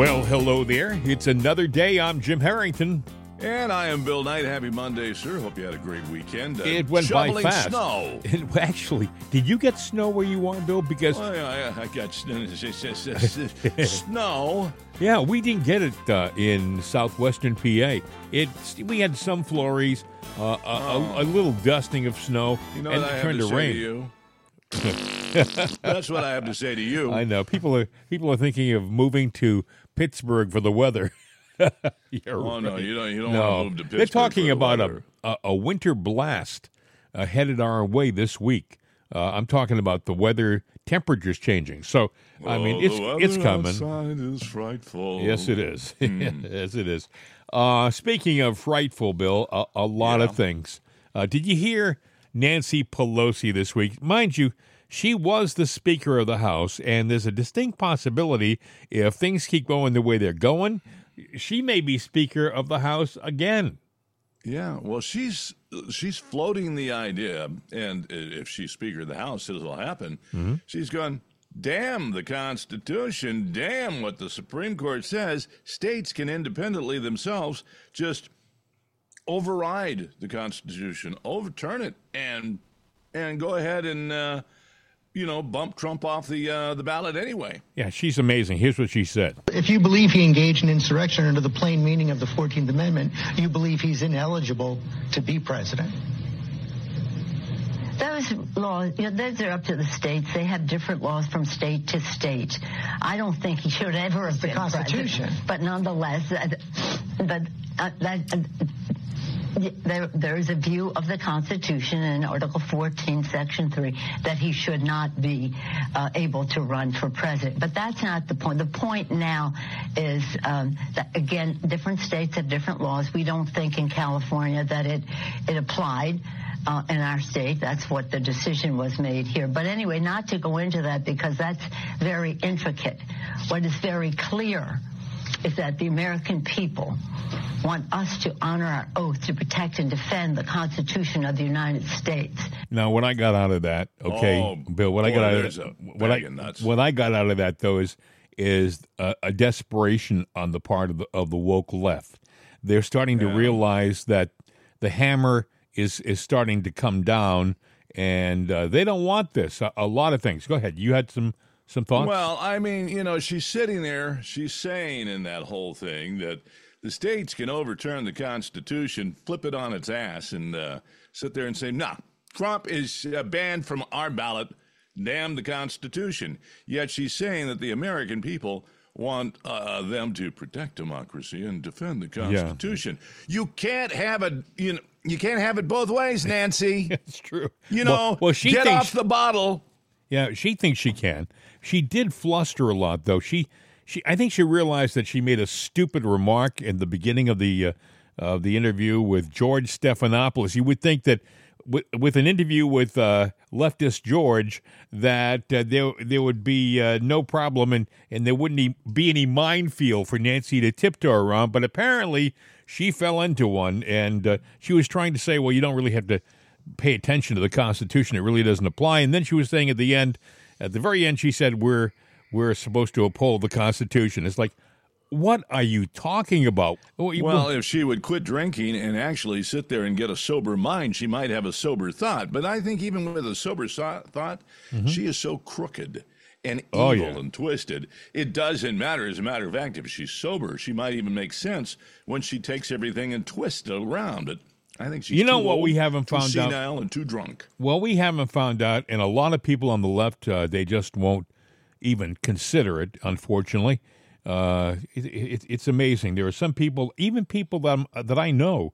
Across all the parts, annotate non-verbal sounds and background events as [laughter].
Well, hello there. It's another day. I'm Jim Harrington. And I am Bill Knight. Happy Monday, sir. Hope you had a great weekend. Uh, It went by shoveling fast. snow. [laughs] And actually, did you get snow where you are, Bill? Because Oh, yeah, I, I got sn- [laughs] [laughs] snow. yeah, we didn't get it uh, in southwestern PA. It we had some flurries, uh, a, a, a little dusting of snow, Oh. You know and it turned to to rain. to? That's what I have to say to you. I know people are people are thinking of moving to Pittsburgh for the weather. [laughs] Oh no, you don't. You don't No, want to move to Pittsburgh. they're talking for the about a, a winter blast uh, headed our way this week. Uh, I'm talking about the weather temperatures changing. So I mean, it's it's coming. Is frightful. Yes, it is. [laughs] Hmm. yes, it is. Uh, speaking of frightful, Bill, a, a lot of things. Uh, did you hear Nancy Pelosi this week? Mind you, she was the Speaker of the House, and there's a distinct possibility if things keep going the way they're going, she may be Speaker of the House again. Yeah, well, she's she's floating the idea, and if she's Speaker of the House, it'll happen. Mm-hmm. She's gone. Damn the Constitution! Damn what the Supreme Court says. States can independently themselves just override the Constitution, overturn it, and and go ahead and uh, you know bump Trump off the uh, the ballot anyway. Yeah, she's amazing. Here's what she said. If you believe he engaged in insurrection under the plain meaning of the 14th Amendment, you believe he's ineligible to be president. Those laws, you know, those are up to the states. They have different laws from state to state. I don't think he should ever have the been Constitution. president. But nonetheless, uh, but uh, that. There, there is a view of the Constitution in Article 14, Section 3, that he should not be uh, able to run for president. But that's not the point. The point now is um, that, again, different states have different laws. We don't think in California that it, it applied. Uh, in our state, that's what the decision was made here. But anyway, not to go into that because that's very intricate. What is very clear is that the American people want us to honor our oath to protect and defend the Constitution of the United States. Now, what I got out of that, okay, Oh, Bill, what I got out of there's what I nuts. what I got out of that though is is a, a desperation on the part of the of the woke left. They're starting to realize that the hammer is is starting to come down, and uh, they don't want this. A, a lot of things. Go ahead. You had some some thoughts. Well, I mean, you know, she's sitting there, she's saying in that whole thing that the states can overturn the Constitution, flip it on its ass, and uh, sit there and say, nah, Trump is uh, banned from our ballot. Damn the Constitution. Yet she's saying that the American people want uh, them to protect democracy and defend the Constitution. You can't have it. You know, you can't have it both ways, Nancy. [laughs] it's true. You Well- know, well, she get thinks off the bottle. Yeah, she thinks she can. She did fluster a lot, though. She, she, I think she realized that she made a stupid remark in the beginning of the uh, of the interview with George Stephanopoulos. You would think that with, with an interview with uh, leftist George, that uh, there there would be uh, no problem and and there wouldn't be any minefield for Nancy to tiptoe around. But apparently, she fell into one, and uh, she was trying to say, "Well, you don't really have to." pay attention to the Constitution. It really doesn't apply. And then she was saying at the end, at the very end, she said, "We're we're supposed to uphold the Constitution." It's like, what are you talking about? Well, if she would quit drinking and actually sit there and get a sober mind, she might have a sober thought. But I think even with a sober so- thought, mm-hmm. she is so crooked and evil Oh, yeah. and twisted. It doesn't matter. As a matter of fact, if she's sober, she might even make sense when she takes everything and twists it around. But I think she's You know too what old, we haven't found out? senile and too drunk. well, we haven't found out, and a lot of people on the left, uh, they just won't even consider it. Unfortunately, uh, it, it, it's amazing. There are some people, even people that I'm, that I know,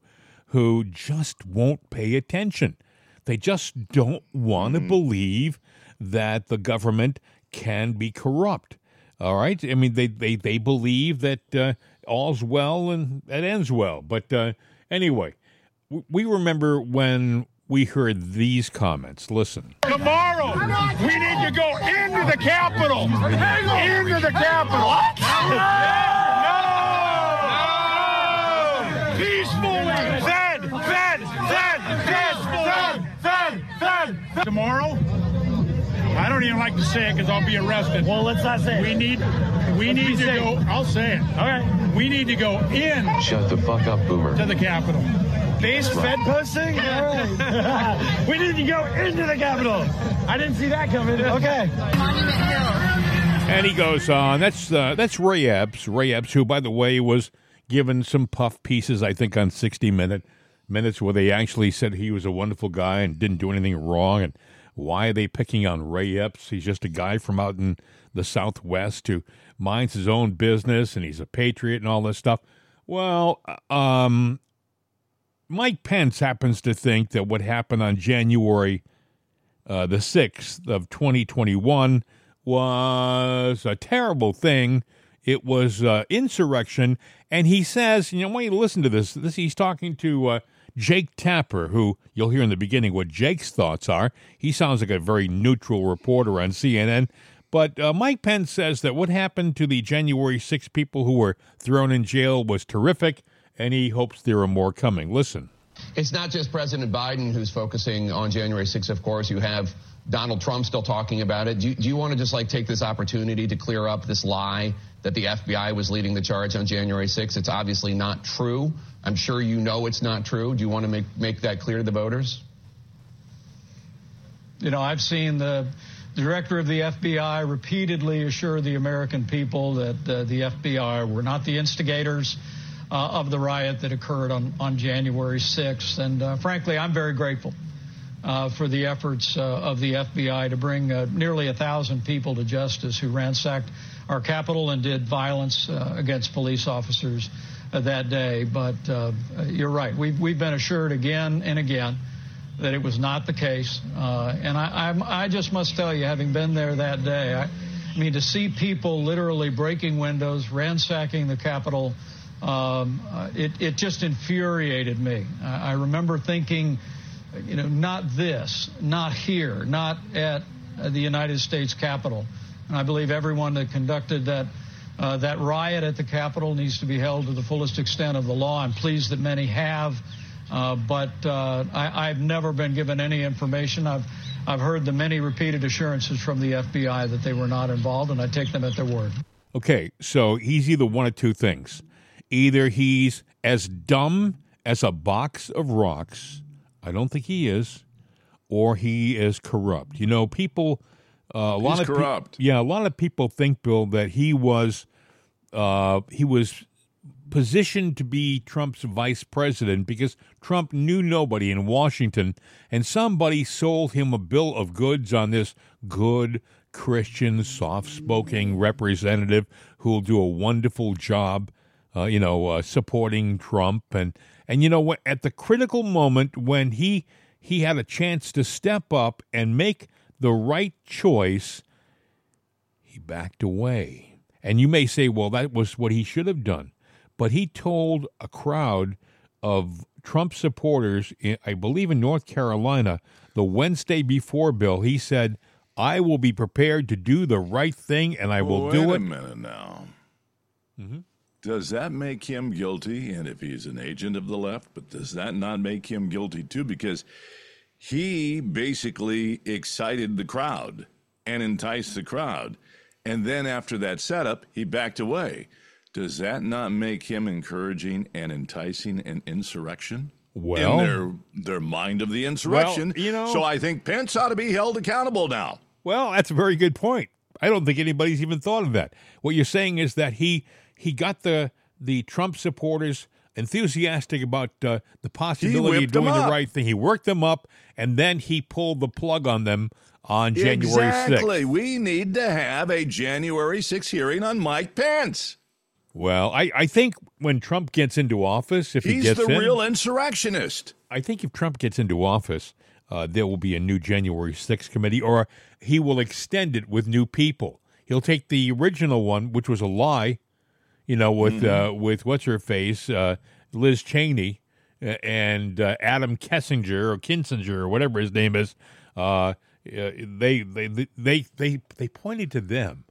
who just won't pay attention. They just don't want to believe that the government can be corrupt. All right. I mean, they they, they believe that uh, all's well and it ends well. But uh, anyway, we remember when we heard these comments. Listen. Tomorrow, we need to go into the Capitol. Into the Capitol. No! Peacefully. Fed, fed, fed, fed, fed, fed, fed. Tomorrow, I don't even like to say it because I'll be arrested. Well, let's not say it. We need, we Let's need to safe. go. I'll say it. All right. We need to go in Shut the fuck up, boomer. to the Capitol. Base Fed posting? All right. [laughs] we need to go into the Capitol. I didn't see that coming. Okay. And he goes on. That's uh, that's Ray Epps. Ray Epps, who, by the way, was given some puff pieces, I think, on 60 Minute Minutes, where they actually said he was a wonderful guy and didn't do anything wrong. And why are they picking on Ray Epps? He's just a guy from out in the Southwest who minds his own business and he's a patriot and all this stuff. Well, um, Mike Pence happens to think that what happened on January uh, the 6th of 2021 was a terrible thing. It was uh, insurrection. And he says, you know, when you listen to this, this he's talking to uh, Jake Tapper, who you'll hear in the beginning what Jake's thoughts are. He sounds like a very neutral reporter on CNN. But uh, Mike Pence says that what happened to the January 6 people who were thrown in jail was terrific, and he hopes there are more coming. Listen. It's not just President Biden who's focusing on January 6th, of course. You have Donald Trump still talking about it. Do you, do you want to just like take this opportunity to clear up this lie that the FBI was leading the charge on January 6th? It's obviously not true. I'm sure you know it's not true. Do you want to make, make that clear to the voters? You know, I've seen the director of the FBI repeatedly assure the American people that uh, the FBI were not the instigators of the riot that occurred on, on January 6th. And uh, frankly, I'm very grateful uh, for the efforts uh, of the FBI to bring uh, nearly a thousand people to justice who ransacked our Capitol and did violence uh, against police officers uh, that day. But uh, you're right. We've, we've been assured again and again that it was not the case. Uh, and I, I'm, I just must tell you, having been there that day, I, I mean, to see people literally breaking windows, ransacking the Capitol, um, uh, it, it just infuriated me. I, I remember thinking, you know, not this, not here, not at uh, the United States Capitol. And I believe everyone that conducted that uh, that riot at the Capitol needs to be held to the fullest extent of the law. I'm pleased that many have. Uh, but uh, I, I've never been given any information. I've I've heard the many repeated assurances from the FBI that they were not involved, and I take them at their word. Okay, so he's either one of two things. Either he's as dumb as a box of rocks, I don't think he is, or he is corrupt. You know, people, uh, a lot He's of pe- corrupt. yeah, a lot of people think, Bill, that he was, uh, he was positioned to be Trump's vice president because Trump knew nobody in Washington, and somebody sold him a bill of goods on this good Christian, soft-spoken representative who will do a wonderful job, uh, you know, uh, supporting Trump, and and you know what? At the critical moment when he he had a chance to step up and make the right choice, he backed away. And you may say, well, that was what he should have done. But he told a crowd of Trump supporters, in, I believe in North Carolina, the Wednesday before Bill, he said, I will be prepared to do the right thing and I will Wait do a it. minute now. Does that make him guilty? And if he's an agent of the left, but does that not make him guilty too? Because he basically excited the crowd and enticed the crowd. And then after that setup, he backed away. Does that not make him encouraging and enticing an insurrection? Well- in their their mind of the insurrection. you know- so I think Pence ought to be held accountable now. Well, that's a very good point. I don't think anybody's even thought of that. What you're saying is that he he got the the Trump supporters enthusiastic about uh, the possibility of doing the right thing. He worked them up, and then he pulled the plug on them on January exactly. 6th. We need to have a January 6th hearing on Mike Pence. Well, I, I think when Trump gets into office, if he He's gets the in, real insurrectionist. I think if Trump gets into office, uh, there will be a new January 6th committee, or he will extend it with new people. He'll take the original one, which was a lie, you know, with uh, with what's her face, uh, Liz Cheney, uh, and uh, Adam Kessinger or Kinsinger or whatever his name is. Uh, uh, they, they they they they pointed to them.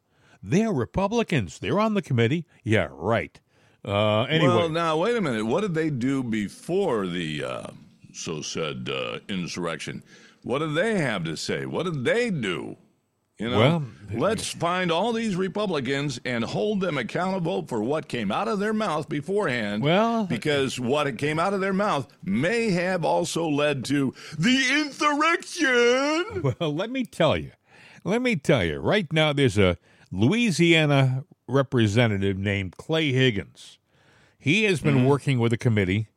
They're Republicans. They're on the committee. Yeah, right. Uh, anyway, Well, now wait a minute. What did they do before the uh, so said uh, insurrection? What did they have to say? What did they do? You know, Well, let's find all these Republicans and hold them accountable for what came out of their mouth beforehand. Well- because what came out of their mouth may have also led to the insurrection. Well, let me tell you. Let me tell you. Right now, there's a Louisiana representative named Clay Higgins. He has been working with a committee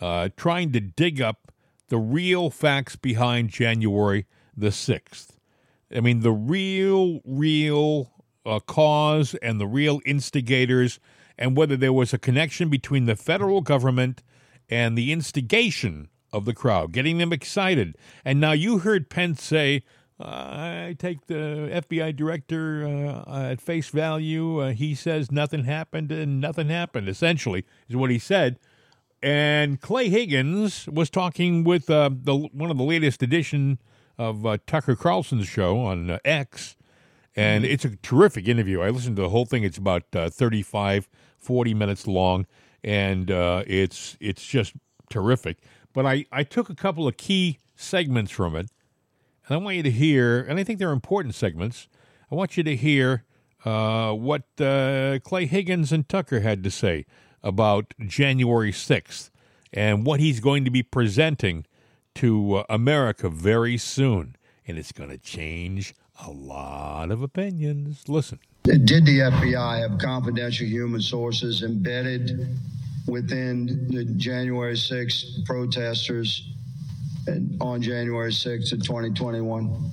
uh, trying to dig up the real facts behind January the 6th. I mean, the real, real uh, cause and the real instigators, and whether there was a connection between the federal government and the instigation of the crowd, getting them excited. And now you heard Pence say, I take the FBI director uh, at face value. Uh, he says nothing happened and nothing happened, essentially, is what he said. And Clay Higgins was talking with uh, the one of the latest edition of uh, Tucker Carlson's show on uh, X, and it's a terrific interview. I listened to the whole thing. It's about uh, 35, 40 minutes long, and uh, it's it's just terrific. But I, I took a couple of key segments from it, and I want you to hear, and I think they're important segments. I want you to hear uh, what uh, Clay Higgins and Tucker had to say about January 6th and what he's going to be presenting to uh, America very soon. And it's going to change a lot of opinions. Listen. Did the FBI have confidential human sources embedded within the January 6th protesters and on January 6th of 2021?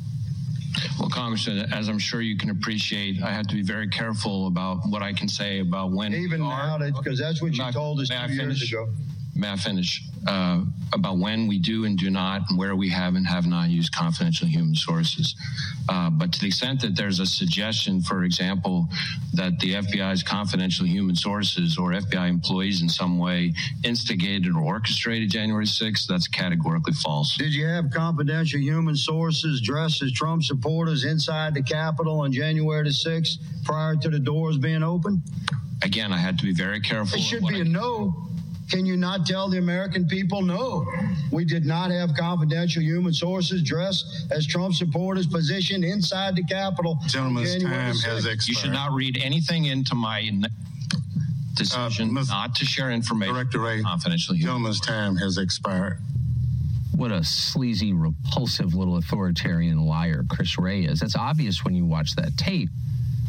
Well, Congressman, as I'm sure you can appreciate, I have to be very careful about what I can say about when. Even now, are- because that's what you May told us two years ago. May I finish? Uh, about when we do and do not, and where we have and have not used confidential human sources. Uh, but to the extent that there's a suggestion, for example, that the FBI's confidential human sources or FBI employees in some way instigated or orchestrated January 6th, that's categorically false. Did you have confidential human sources dressed as Trump supporters inside the Capitol on January the 6th prior to the doors being open? Again, I had to be very careful. It should be I a no. Can you not tell the American people no? We did not have confidential human sources dressed as Trump supporters positioned inside the Capitol. on Gentleman's time has expired. You should not read anything into my decision Uh, not to share information Director Wray, confidential. human Gentleman's time has expired. what a sleazy, repulsive little authoritarian liar Chris Wray is. That's obvious when you watch that tape.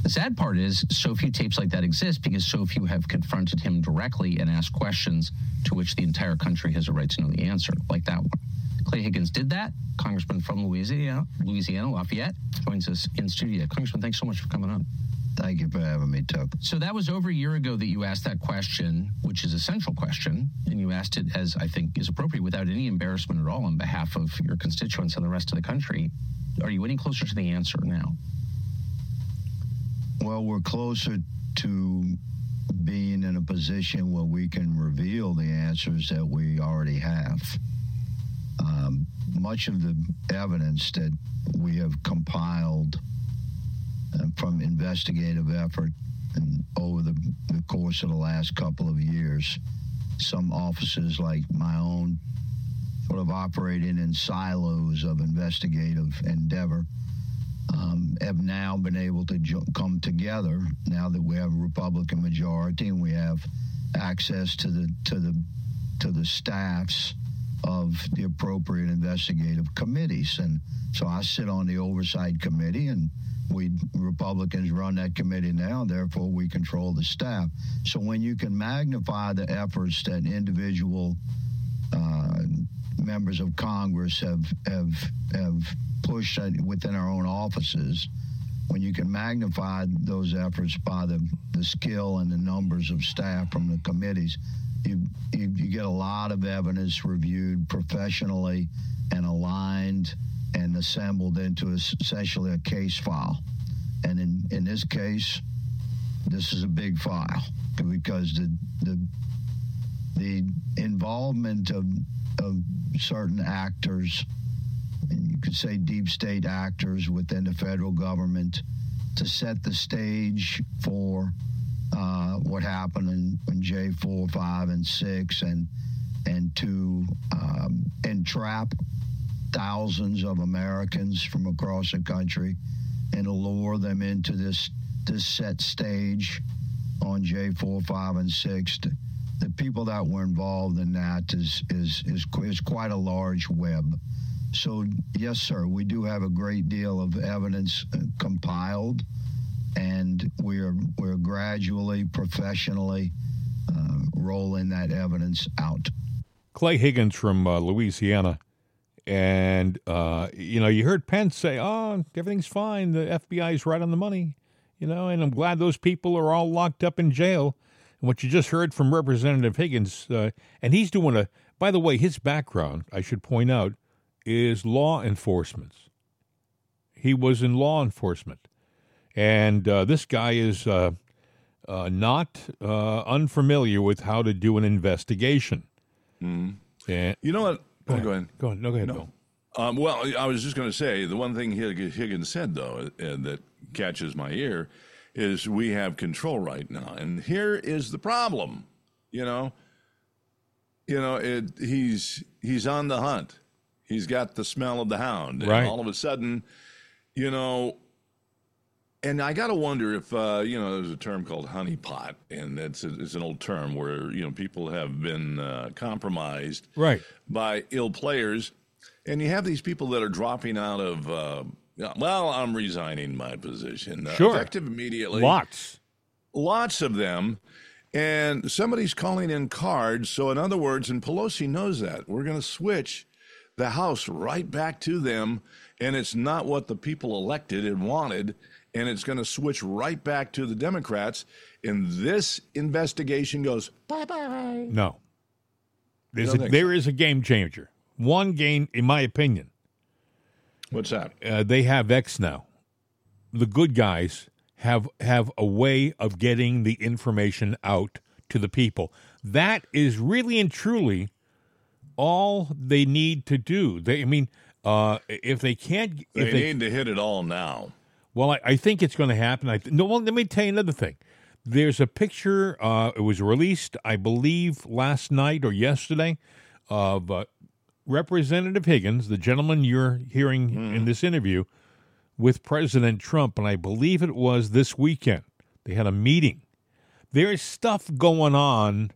The sad part is so few tapes like that exist because so few have confronted him directly and asked questions to which the entire country has a right to know the answer, like that one. Clay Higgins did that. Congressman from Louisiana, Louisiana Lafayette, joins us in studio. Congressman, thanks so much for coming on. Thank you for having me, Tuck. So that was over a year ago that you asked that question, which is a central question, and you asked it as I think is appropriate without any embarrassment at all on behalf of your constituents and the rest of the country. Are you any closer to the answer now? Well, we're closer to being in a position where we can reveal the answers that we already have. Um, much of the evidence that we have compiled uh, from investigative effort and over the, the course of the last couple of years, some offices like my own sort of operating in silos of investigative endeavor um, have now been able to jo- come together now that we have a Republican majority and we have access to the to the to the staffs of the appropriate investigative committees. And so I sit on the oversight committee and we Republicans run that committee now, therefore we control the staff. So when you can magnify the efforts that individual uh, members of Congress have have have pushed within our own offices, when you can magnify those efforts by the, the skill and the numbers of staff from the committees, you, you, you get a lot of evidence reviewed professionally and aligned and assembled into essentially a case file. And in, in this case, this is a big file because the the the involvement of of certain actors, and you could say deep state actors within the federal government, to set the stage for uh, what happened in, in J four, five, and six, and and to um, entrap thousands of Americans from across the country and lure them into this this set stage on J4, 5, and 6. The people that were involved in that is is is, is quite a large web. So yes, sir, we do have a great deal of evidence uh, compiled, and we're we're gradually, professionally uh, rolling that evidence out. Clay Higgins from uh, Louisiana. And, uh, you know, you heard Pence say, oh, everything's fine. The FBI's right on the money, you know, and I'm glad those people are all locked up in jail. And what you just heard from Representative Higgins, uh, and he's doing a, by the way, his background, I should point out, is law enforcement. He was in law enforcement. And uh, this guy is uh, uh, not uh, unfamiliar with how to do an investigation. Mm. And, You know what? Go Oh, ahead. go ahead. Go ahead. No, go ahead, No. Bill. Um, well, I was just going to say the one thing Hig- Higgins said though uh, that catches my ear is we have control right now, and here is the problem. You know, you know, it, he's he's on the hunt. He's got the smell of the hound, and Right. all of a sudden, you know. And I got to wonder if uh, you know there's a term called honeypot, and it's a, it's an old term where you know people have been uh, compromised Right. by ill players, and you have these people that are dropping out of. Uh, well, I'm resigning my position. Uh, Sure. effective immediately. Lots. lots of them, and somebody's calling in cards. So, in other words, and Pelosi knows that we're going to switch the House right back to them, and it's not what the people elected and wanted, and it's going to switch right back to the Democrats. And this investigation goes bye bye. No. A, there is a game changer. One game, in my opinion. What's that? Uh, they have X now. The good guys have have a way of getting the information out to the people. That is really and truly all they need to do. They, I mean, uh, if they can't, They, they, need to hit it all now. Well, I, I think it's going to happen. I th- no. Well, let me tell you another thing. There's a picture. Uh, it was released, I believe, last night or yesterday, of uh, Representative Higgins, the gentleman you're hearing in this interview, with President Trump, and I believe it was this weekend. They had a meeting. There is stuff going on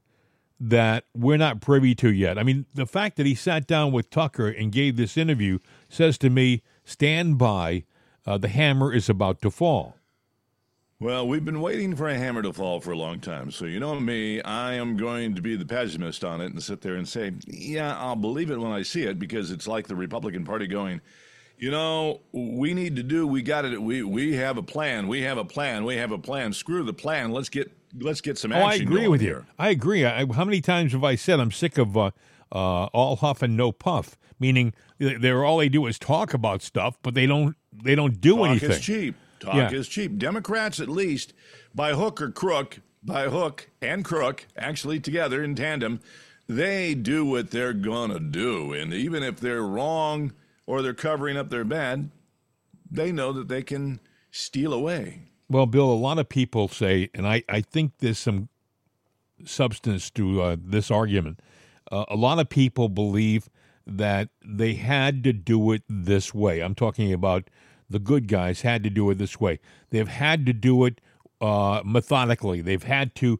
that we're not privy to yet. I mean, the fact that he sat down with Tucker and gave this interview says to me, stand by. Uh, the hammer is about to fall. Well, we've been waiting for a hammer to fall for a long time. So, you know me, I am going to be the pessimist on it and sit there and say, yeah, I'll believe it when I see it because it's like the Republican Party going, you know, we need to do, we got it. We, we have a plan. We have a plan. We have a plan. Screw the plan. Let's get, let's get some action. Oh, I agree with here. you. I agree. I, how many times have I said I'm sick of uh, uh, all huff and no puff? Meaning, they're all they do is talk about stuff, but they don't they don't do Talk anything. is cheap. Talk Yeah. is cheap. Democrats, at least, by hook or crook, by hook and crook, actually together in tandem, they do what they're going to do. And even if they're wrong or they're covering up their bad, they know that they can steal away. Well, Bill, a lot of people say, and I, I think there's some substance to uh, this argument. Uh, a lot of people believe that they had to do it this way. I'm talking about the good guys had to do it this way. They've had to do it uh, methodically. They've had to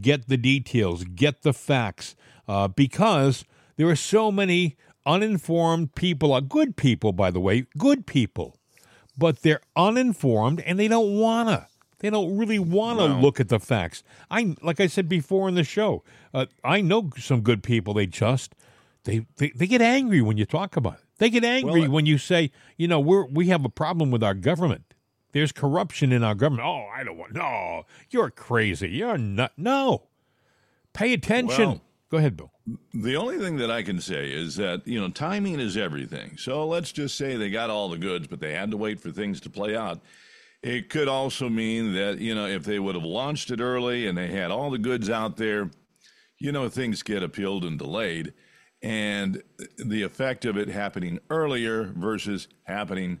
get the details, get the facts, uh, because there are so many uninformed people, uh, good people, by the way, good people but they're uninformed and they don't wanna. They don't really want to No. look at the facts. I like I said before in the show. Uh, I know some good people. They just they, they they get angry when you talk about it. They get angry Well, uh, when you say, you know, we're we have a problem with our government. There's corruption in our government. Oh, I don't want. No, you're crazy. You're not. No, pay attention. Well- Go ahead, Bill. The only thing that I can say is that, you know, timing is everything. So let's just say they got all the goods, but they had to wait for things to play out. It could also mean that, you know, if they would have launched it early and they had all the goods out there, you know, things get appealed and delayed. And the effect of it happening earlier versus happening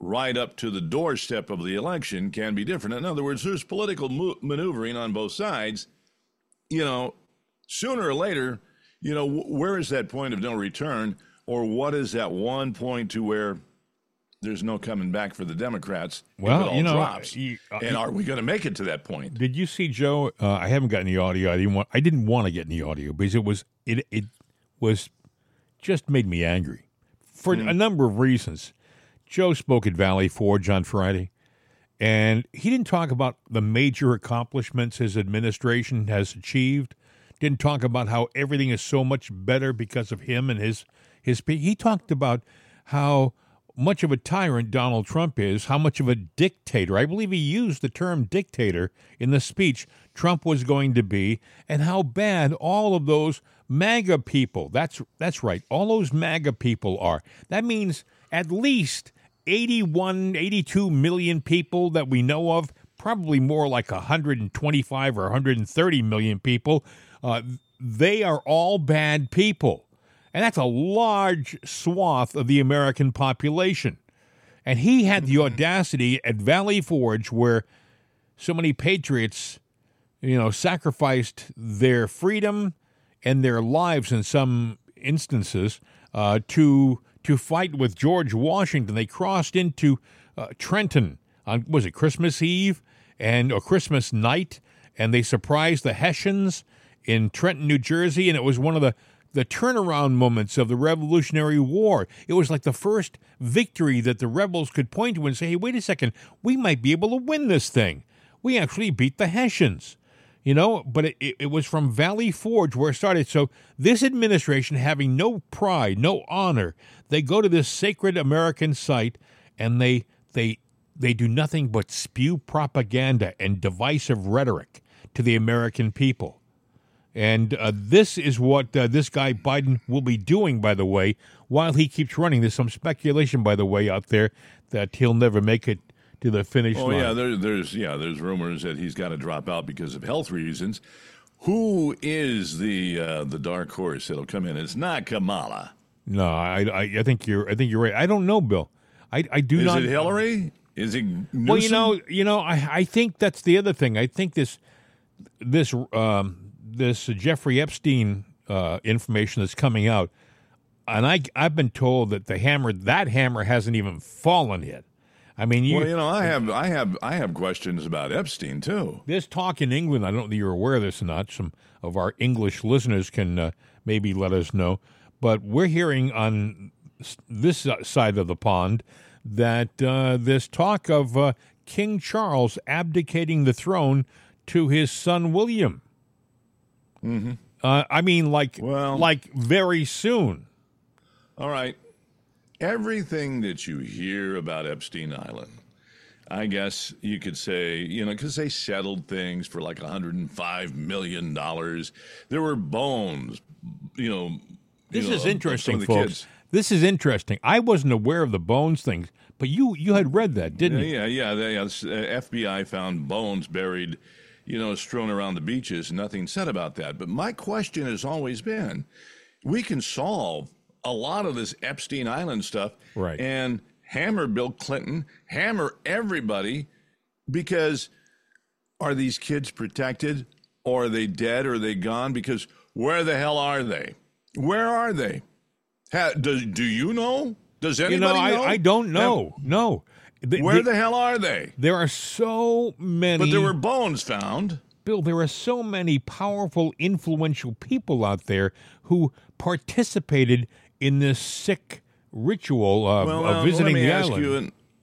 right up to the doorstep of the election can be different. In other words, there's political mo- maneuvering on both sides. You know, sooner or later, you know, wh- where is that point of no return, or what is that one point to where there's no coming back for the Democrats. Well, if it all you know, drops. you- uh, and are we going to make it to that point? Did you see Joe? Uh, I haven't gotten the audio. I didn't want. I didn't want to get any audio because it was it it was just made me angry for hmm. a number of reasons. Joe spoke at Valley Forge on Friday, and he didn't talk about the major accomplishments his administration has achieved. Didn't talk about how everything is so much better because of him and his his. He talked about how much of a tyrant Donald Trump is, how much of a dictator. I believe he used the term dictator in the speech Trump was going to be, and how bad all of those MAGA people. That's that's right. All those MAGA people are. That means at least 81, 82 million people that we know of, probably more like 125 or 130 million people. Uh, they are all bad people. And that's a large swath of the American population. And he had the audacity at Valley Forge, where so many patriots, you know, sacrificed their freedom and their lives in some instances uh, to to fight with George Washington. They crossed into uh, Trenton on was it Christmas Eve and or Christmas night, and they surprised the Hessians in Trenton, New Jersey, and it was one of the the turnaround moments of the Revolutionary War. It was like the first victory that the rebels could point to and say, "Hey, wait a second, we might be able to win this thing. We actually beat the Hessians." You know, but it, it, was from Valley Forge where it started. So this administration, having no pride, no honor, they go to this sacred American site and they they they do nothing but spew propaganda and divisive rhetoric to the American people. And uh, this is what uh, this guy Biden will be doing, by the way, while he keeps running. There's some speculation, by the way, out there that he'll never make it to the finish Oh line. yeah, there, there's yeah, there's rumors that he's got to drop out because of health reasons. Who is the uh, the dark horse that'll come in? It's not Kamala. No, I, I, I think you're, I think you're right. I don't know, Bill. I, I do Is not. it Hillary? Is it Newsom? Well, you know, you know, I, I think that's the other thing. I think this, this, um, this Jeffrey Epstein uh, information that's coming out, and I, I've been told that the hammer, that hammer, hasn't even fallen yet. I mean, you, well, you know, I have I have I have questions about Epstein too. There's talk in England. I don't know if you're aware of this or not. Some of our English listeners can uh, maybe let us know. But we're hearing on this side of the pond that uh, this talk of uh, King Charles abdicating the throne to his son William. Mm-hmm. Uh, I mean, like, Well- like very soon. All right. Everything that you hear about Epstein Island, I guess you could say, you know, because they settled things for like $105 million. There were bones, you know. you This know, is of- of some interesting, folks. kids. This is interesting. I wasn't aware of the bones things, but you you had read that, didn't you? Yeah, yeah, yeah. yeah. s- uh, FBI found bones buried, you know, strewn around the beaches. Nothing said about that. But my question has always been, we can solve a lot of this Epstein Island stuff, Right. And hammer Bill Clinton, hammer everybody, because are these kids protected, or are they dead, or are they gone? Because where the hell are they? Where are they? Ha, do, do you know? Does anybody know, know? I, I don't know. No. The- Where the- the hell are they? There are so many. But there were bones found. Bill, there are so many powerful, influential people out there who participated in this sick ritual of, well, of uh, visiting let me the ask island.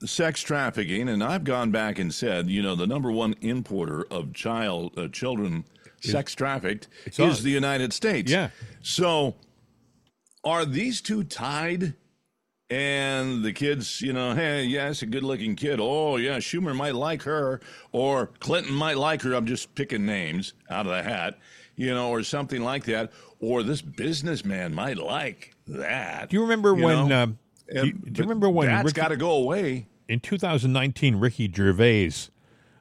you, sex trafficking, and I've gone back and said, you know, the number one importer of child uh, children sex trafficked is us. the United States. Yeah. So, are these two tied? And the kids, you know, hey, yeah, it's a good looking kid. Oh, yeah, Schumer might like her, or Clinton might like her. I'm just picking names out of the hat, you know, or something like that. Or this businessman might like that. Do you remember when? know? Uh, do, you, do you remember when that's got to go away? in 2019, Ricky Gervais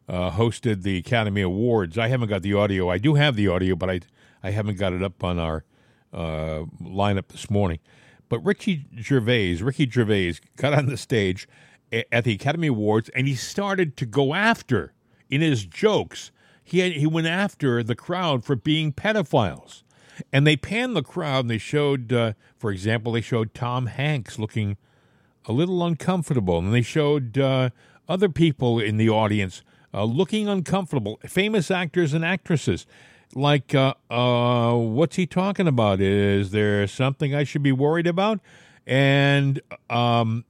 uh, hosted the Academy Awards. I haven't got the audio. I do have the audio, but I I haven't got it up on our uh, lineup this morning. But Ricky Gervais, Ricky Gervais, got on the stage at the Academy Awards, and he started to go after in his jokes. He had, he went after the crowd for being pedophiles, and they panned the crowd. and They showed, uh, for example, they showed Tom Hanks looking a little uncomfortable, and they showed uh, other people in the audience uh, looking uncomfortable, famous actors and actresses. Like, uh, uh, what's he talking about? Is there something I should be worried about? And, um,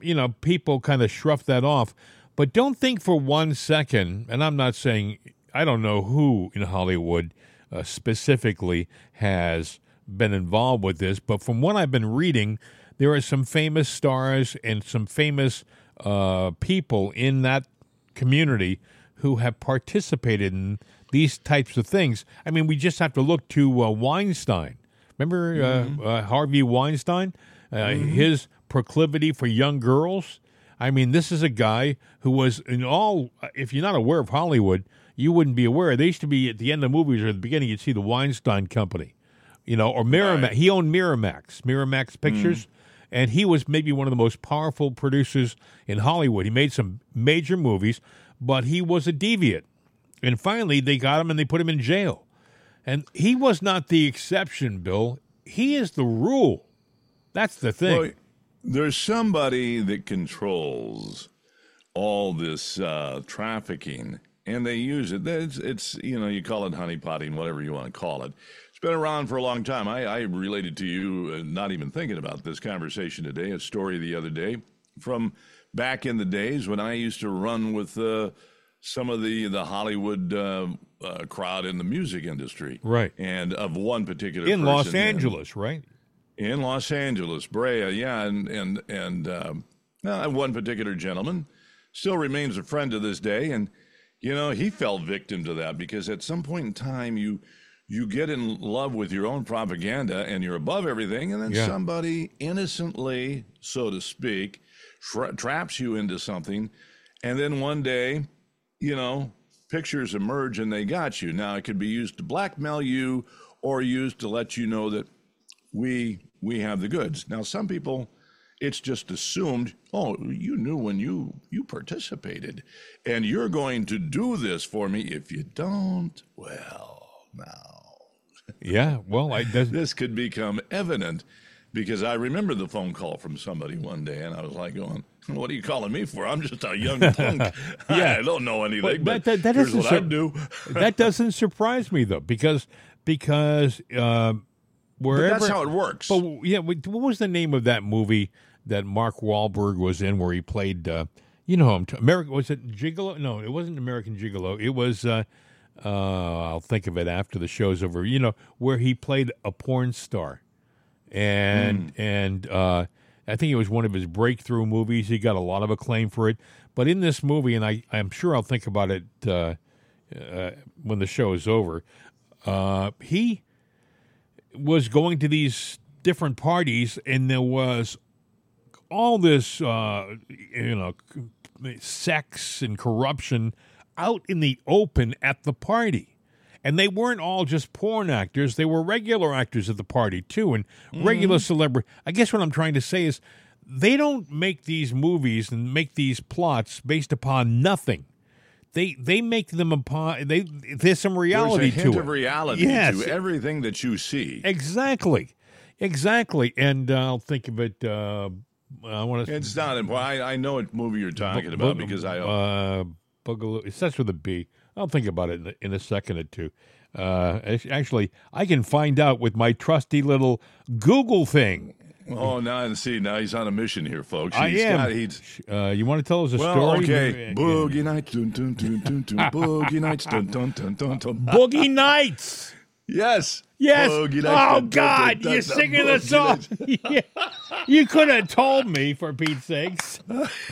you know, people kind of shruff that off. But don't think for one second, and I'm not saying, I don't know who in Hollywood uh, specifically has been involved with this, but from what I've been reading, there are some famous stars and some famous uh, people in that community who have participated in these types of things. I mean, we just have to look to uh, Weinstein. Remember mm-hmm. uh, Harvey Weinstein? Uh, mm-hmm. His proclivity for young girls. I mean, this is a guy who was in all. If you're not aware of Hollywood, you wouldn't be aware. They used to be at the end of movies or at the beginning. You'd see the Weinstein Company, you know, or Miramax. Right. He owned Miramax, Miramax Pictures. Mm and he was maybe one of the most powerful producers in Hollywood. He made some major movies, but he was a deviant. And finally, they got him and they put him in jail. And he was not the exception, Bill. He is the rule. That's the thing. Well, there's somebody that controls all this uh, trafficking, and they use it. It's, it's, you know, you call it honeypotting, whatever you want to call it. It's been around for a long time. I, I related to you, uh, not even thinking about this conversation today, a story the other day from back in the days when I used to run with uh, some of the the Hollywood uh, uh, crowd in the music industry, right? And of one particular in Los Angeles, in, right? In Los Angeles, Brea, yeah, and and and um, one particular gentleman still remains a friend to this day, and you know he fell victim to that because at some point in time you you get in love with your own propaganda and you're above everything, and then yeah. somebody innocently, so to speak, tra- traps you into something, and then one day, you know, pictures emerge and they got you. Now it could be used to blackmail you or used to let you know that we we have the goods. Now some people it's just assumed, oh, you knew when you you participated and you're going to do this for me. If you don't, well, now yeah, well, I, this could become evident because I remember the phone call from somebody one day, and I was like, going, "What are you calling me for? I'm just a young [laughs] punk. [laughs] yeah, I don't know anything, but, but that, that here's what I do." [laughs] that doesn't surprise me though, because because uh, wherever but that's how it works. But yeah, what was the name of that movie that Mark Wahlberg was in, where he played? Uh, you know, American was it Gigolo? No, it wasn't American Gigolo. It was. Uh, uh, I'll think of it after the show's over. You know, where he played a porn star, and mm. and uh, I think it was one of his breakthrough movies. He got a lot of acclaim for it. But in this movie, and I I'm sure I'll think about it uh, uh when the show is over. Uh, he was going to these different parties, and there was all this, uh, you know, sex and corruption out in the open at the party. And they weren't all just porn actors, they were regular actors at the party too, and mm-hmm. regular celebrity. I guess what I'm trying to say is they don't make these movies and make these plots based upon nothing. They they make them upon they there's some reality there's a hint to of reality yes. to everything that you see. Exactly. Exactly. And uh, I'll think of it uh, I want to It's not important. I, I know what movie you're talking about because I uh, Boogaloo. It starts with a B. I'll think about it in a, in a second or two. Uh, actually, I can find out with my trusty little Google thing. Oh, now see, now he's on a mission here, folks. He's I am. Got, he's, uh, you want to tell us a well, story? Okay, Boogie Nights, dun, dun, dun, dun, dun, [laughs] Boogie Nights, dun, dun, dun, dun, dun. Boogie Nights. Yes. Yes. Boogie nights, oh dun, God, dun, dun, you're singing the song. [laughs] yeah. You could have told me for Pete's sakes.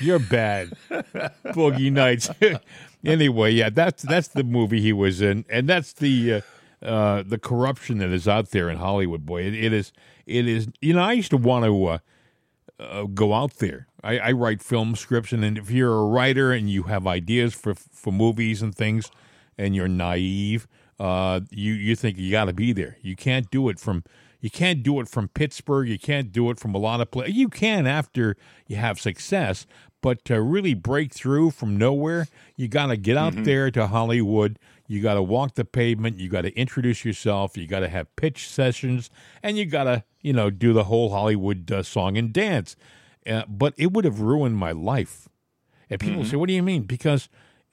You're bad. Boogie Nights. [laughs] anyway, yeah, that's that's the movie he was in, and that's the uh, uh, the corruption that is out there in Hollywood. Boy, it, it is it is. You know, I used to want to uh, uh, go out there. I, I, write film scripts, and if you're a writer and you have ideas for for movies and things, and you're naive, uh, you you think you got to be there. You can't do it from you can't do it from Pittsburgh. You can't do it from a lot of places. You can after you have success, but to really break through from nowhere, you got to get out mm-hmm. there to Hollywood. You got to walk the pavement. You got to introduce yourself. You got to have pitch sessions, and you got to, you know, do the whole Hollywood uh, song and dance. uh, but it would have ruined my life. And people Mm-hmm. say, "What do you mean?" Because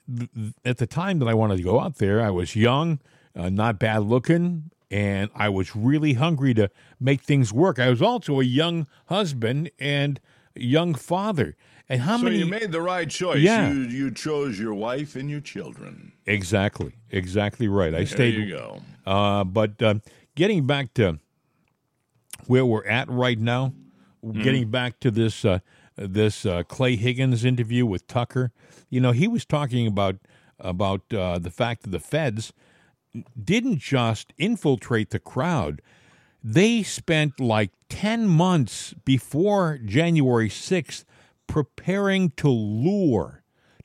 th- th- at the time that I wanted to go out there, I was young, uh, not bad looking, and I was really hungry to make things work. I was also a young husband and young father. And how so many? you made the right choice. Yeah. You you chose your wife and your children. exactly, exactly right. I There stayed. you go. Uh, but uh, getting back to where we're at right now, getting back to this uh, this uh, Clay Higgins interview with Tucker, you know, he was talking about about uh, the fact that the feds didn't just infiltrate the crowd; they spent like ten months before January sixth preparing to lure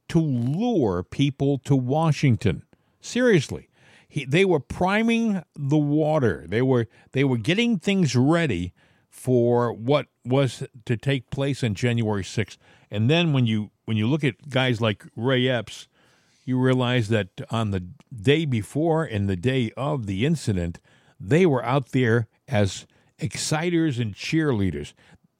to lure people to Washington. Seriously, he, they were priming the water. They were they were getting things ready for what was to take place on January 6th. And then when you when you look at guys like Ray Epps, you realize that on the day before and the day of the incident, they were out there as exciters and cheerleaders.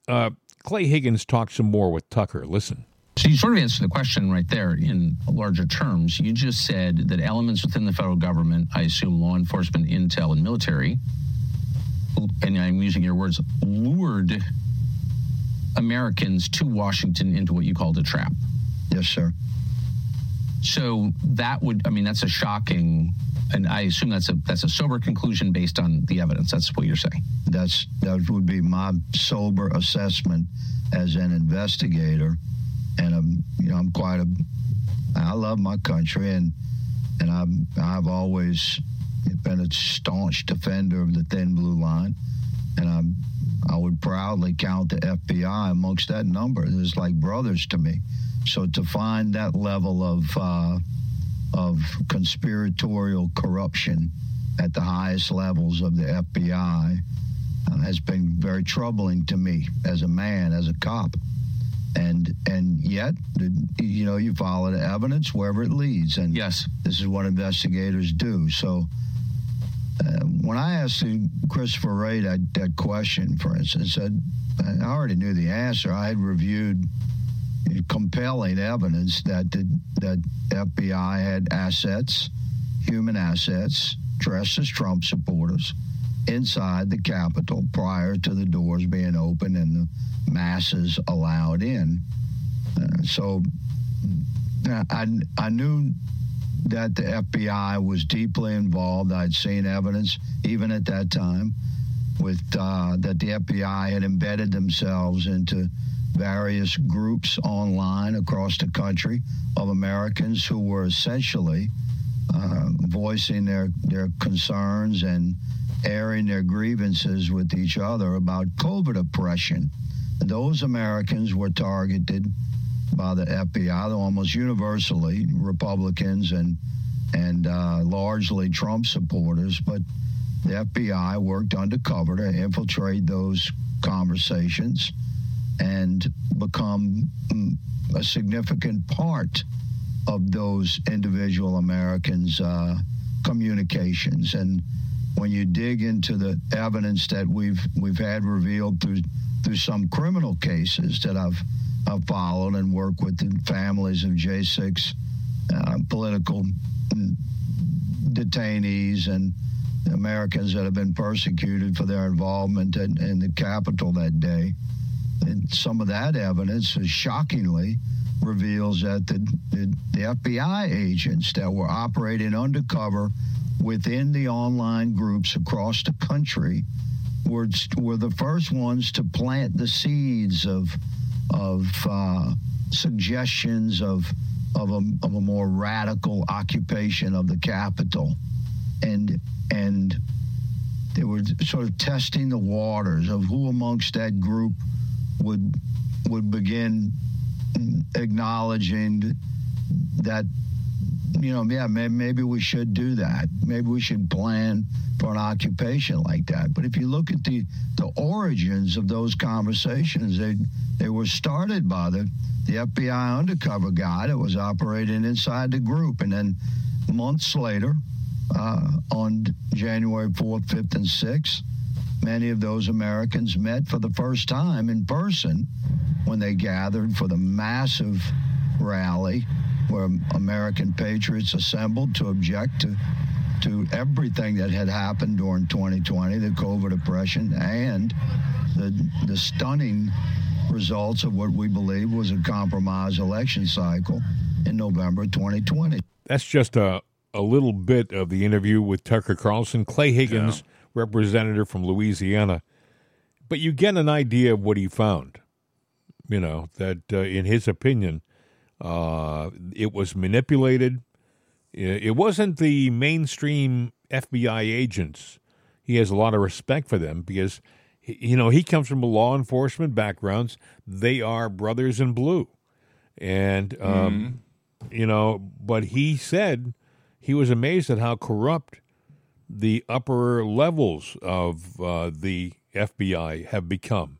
Uh, Clay Higgins talked some more with Tucker. Listen. So you sort of answered the question right there in larger terms. You just said that elements within the federal government, I assume law enforcement, intel, and military, and I'm using your words, lured Americans to Washington into what you called a trap. Yes, sir. So that would, I mean, that's a shocking, and I assume that's a that's a sober conclusion based on the evidence. That's what you're saying. That's that would be my sober assessment as an investigator, and I'm you know I'm quite a I love my country and and I'm I've always been a staunch defender of the thin blue line, and I'm I would proudly count the FBI amongst that number. It's like brothers to me. So to find that level of uh, of conspiratorial corruption at the highest levels of the FBI uh, has been very troubling to me as a man, as a cop. And and yet, you know, you follow the evidence wherever it leads. And yes, this is what investigators do. So uh, when I asked Christopher Wray that, that question, for instance, I, I already knew the answer. I had reviewed compelling evidence that the that FBI had assets, human assets, dressed as Trump supporters inside the Capitol prior to the doors being open and the masses allowed in. Uh, so I, I knew that the FBI was deeply involved. I'd seen evidence even at that time with uh, that the FBI had embedded themselves into various groups online across the country of Americans who were essentially uh, voicing their, their concerns and airing their grievances with each other about COVID oppression. Those Americans were targeted by the FBI, almost universally Republicans and and uh, largely Trump supporters. But the FBI worked undercover to infiltrate those conversations and become mm, a significant part of those individual Americans' uh, communications. And when you dig into the evidence that we've we've had revealed through through some criminal cases that I've I've followed and worked with the families of J6 uh, political mm, detainees and Americans that have been persecuted for their involvement in, in the Capitol that day. And some of that evidence is shockingly reveals that the, the, the FBI agents that were operating undercover within the online groups across the country were, were the first ones to plant the seeds of, of uh, suggestions of, of, a, of a more radical occupation of the capital. And, and they were sort of testing the waters of who amongst that group would would begin acknowledging that you know yeah maybe, maybe we should do that. Maybe we should plan for an occupation like that. But if you look at the the origins of those conversations they they were started by the the FBI undercover guy that was operating inside the group. And then months later uh, on January 4th 5th and 6th many of those Americans met for the first time in person when they gathered for the massive rally where American patriots assembled to object to to everything that had happened during 2020, the COVID oppression, and the the stunning results of what we believe was a compromised election cycle in November 2020. That's just a, a little bit of the interview with Tucker Carlson, Clay Higgins, yeah. Representative from Louisiana. But you get an idea of what he found. You know, that uh, in his opinion, uh, it was manipulated. It wasn't the mainstream FBI agents. He has a lot of respect for them because, you know, he comes from a law enforcement backgrounds. They are brothers in blue. And, um, mm. you know, but he said he was amazed at how corrupt the upper levels of uh, the FBI have become.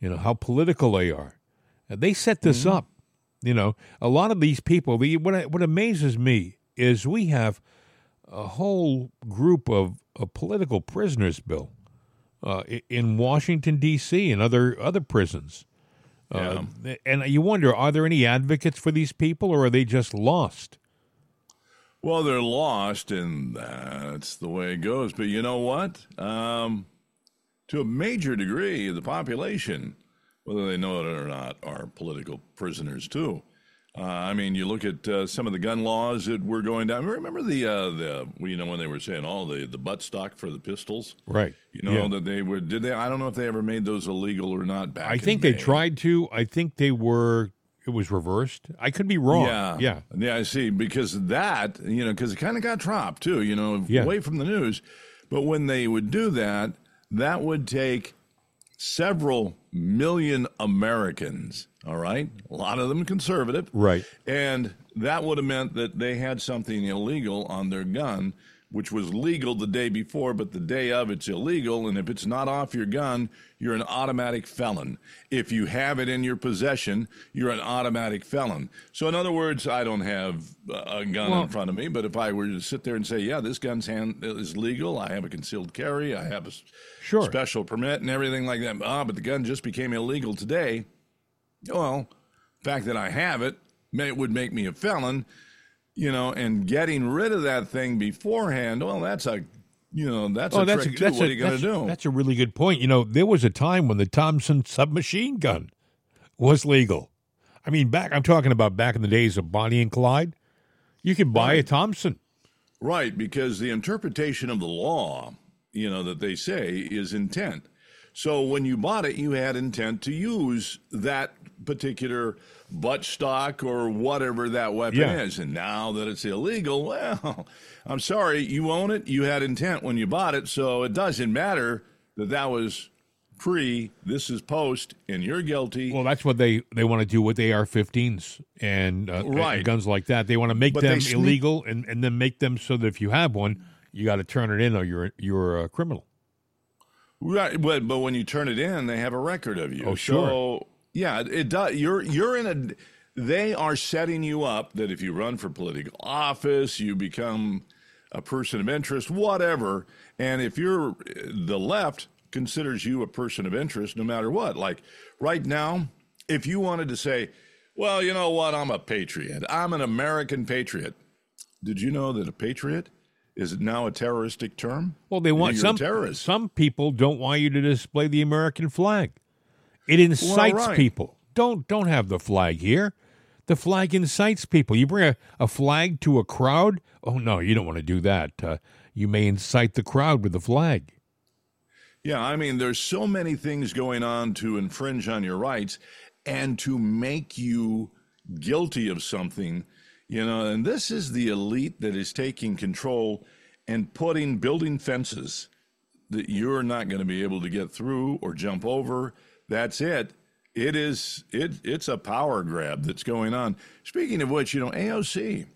You know, how political they are. They set this mm. up. You know, a lot of these people. The, what what amazes me is we have a whole group of, of political prisoners, Bill, uh, in Washington D.C. and other other prisons. Uh, and you wonder, are there any advocates for these people, or are they just lost? Well, they're lost, and that's the way it goes. But you know what? Um, to a major degree, the population whether they know it or not, are political prisoners too. Uh, I mean, you look at uh, some of the gun laws that were going down. Remember the uh, the you know when they were saying all oh, the the butt stock for the pistols, right? You know yeah. that they were did they? I don't know if they ever made those illegal or not. Back, I think they tried to. I think they were. It was reversed. I could be wrong. Yeah, yeah, yeah. I see because that you know because it kind of got dropped too. You know, yeah. away from the news. But when they would do that, that would take several million Americans, all right? A lot of them conservative. Right. And that would have meant that they had something illegal on their gun, which was legal the day before, but the day of it's illegal. And if it's not off your gun, you're an automatic felon. If you have it in your possession, you're an automatic felon. So, in other words, I don't have a gun well, in front of me, but if I were to sit there and say, yeah, this gun's hand is legal, I have a concealed carry, I have a sure. special permit and everything like that. Ah, but the gun just became illegal today. Well, the fact that I have it, it would make me a felon, you know, and getting rid of that thing beforehand, well, that's a you know, that's oh, a that's trick a, that's too. A, what are you going to do? That's a really good point. You know, there was a time when the Thompson submachine gun was legal. I mean, back I'm talking about back in the days of Bonnie and Clyde. You could buy right. a Thompson. Right, because the interpretation of the law, you know, that they say is intent. So when you bought it, you had intent to use that particular butt stock or whatever that weapon yeah. is. And now that it's illegal, well, [laughs] I'm sorry, you own it. You had intent when you bought it. So it doesn't matter that that was pre, this is post, and you're guilty. Well, that's what they, they want to do with AR 15s and, uh, right. and guns like that. They want to make but them illegal and, and then make them so that if you have one, you got to turn it in or you're, you're a criminal. Right, but but when you turn it in, they have a record of you. Oh, sure. So yeah, it does. You're you're in a. They are setting you up that if you run for political office, you become a person of interest, whatever. And if you're the left considers you a person of interest, no matter what. Like right now, if you wanted to say, "Well, you know what? I'm a patriot. I'm an American patriot." Did you know that a patriot is now a terroristic term? Well, they want some some people don't want you to display the American flag. It incites well, right. people. Don't don't have the flag here. The flag incites people. You bring a, a flag to a crowd. Oh no, you don't want to do that. Uh, you may incite the crowd with the flag. Yeah, I mean, there's so many things going on to infringe on your rights and to make you guilty of something, you know. And this is the elite that is taking control and putting building fences that you're not going to be able to get through or jump over that's it. It is it it's a power grab that's going on. Speaking of which, you know, AOC,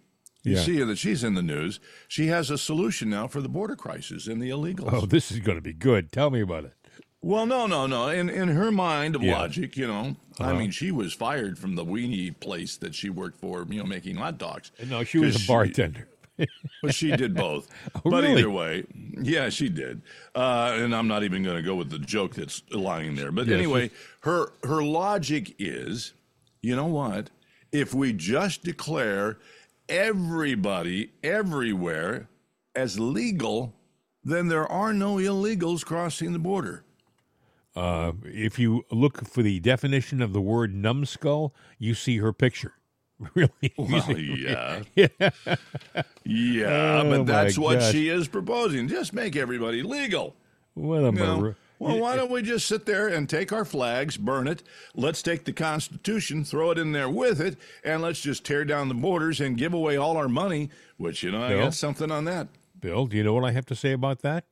you yeah. see that she's in the news. She has a solution now for the border crisis and the illegals. Oh, this is going to be good. Tell me about it. Well, no, no, no. In in her mind of yeah. logic, you know, uh-huh. I mean, she was fired from the weenie place that she worked for, you know, making hot dogs. No, she was a bartender. [laughs] well, she did both. [laughs] Oh, but really? either way, yeah, she did. Uh, and I'm not even going to go with the joke that's lying there. But Yes. anyway, her her logic is, you know what? If we just declare everybody everywhere as legal, then there are no illegals crossing the border. Uh, if you look for the definition of the word numbskull, you see her picture. [laughs] Really? Well, see- [laughs] yeah. yeah. Yeah, Oh, but that's what gosh. she is proposing. Just make everybody legal. What a You mar- well, why don't we just sit there and take our flags, burn it? Let's take the Constitution, throw it in there with it, and let's just tear down the borders and give away all our money. Which you know, I got something on that. Bill, do you know what I have to say about that?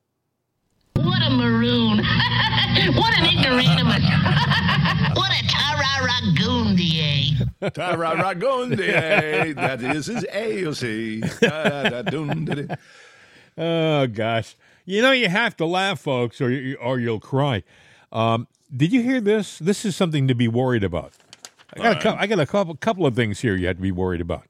What a maroon. [laughs] what an ignoramus. what a tararagoondier. Tararagunde, [laughs] that is his AOC. Da-da-da-dun-didi. Oh gosh, you know you have to laugh, folks, or you, or you'll cry. Um, did you hear this? This is something to be worried about. I got a cou- I got a couple couple of things here you have to be worried about.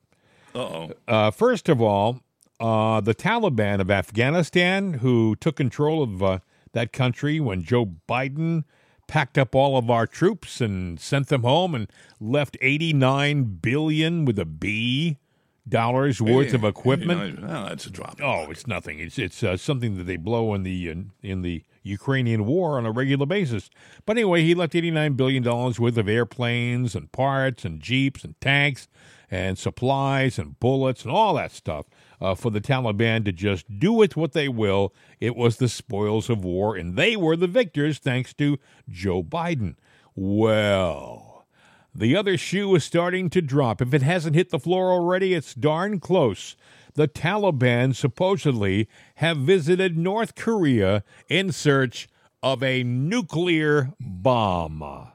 Uh-oh. Uh, first of all, uh, the Taliban of Afghanistan, who took control of uh, that country when Joe Biden packed up all of our troops and sent them home and left 89 billion with a B dollars worth of equipment. that's a drop. Oh, it's nothing. It's it's uh, something that they blow in the in, in the Ukrainian war on a regular basis. But anyway, he left eighty nine billion dollars worth of airplanes and parts and jeeps and tanks and supplies and bullets and all that stuff uh, for the Taliban to just do with what they will. It was the spoils of war, and they were the victors thanks to Joe Biden. Well. The other shoe is starting to drop. If it hasn't hit the floor already, it's darn close. The Taliban supposedly have visited North Korea in search of a nuclear bomb.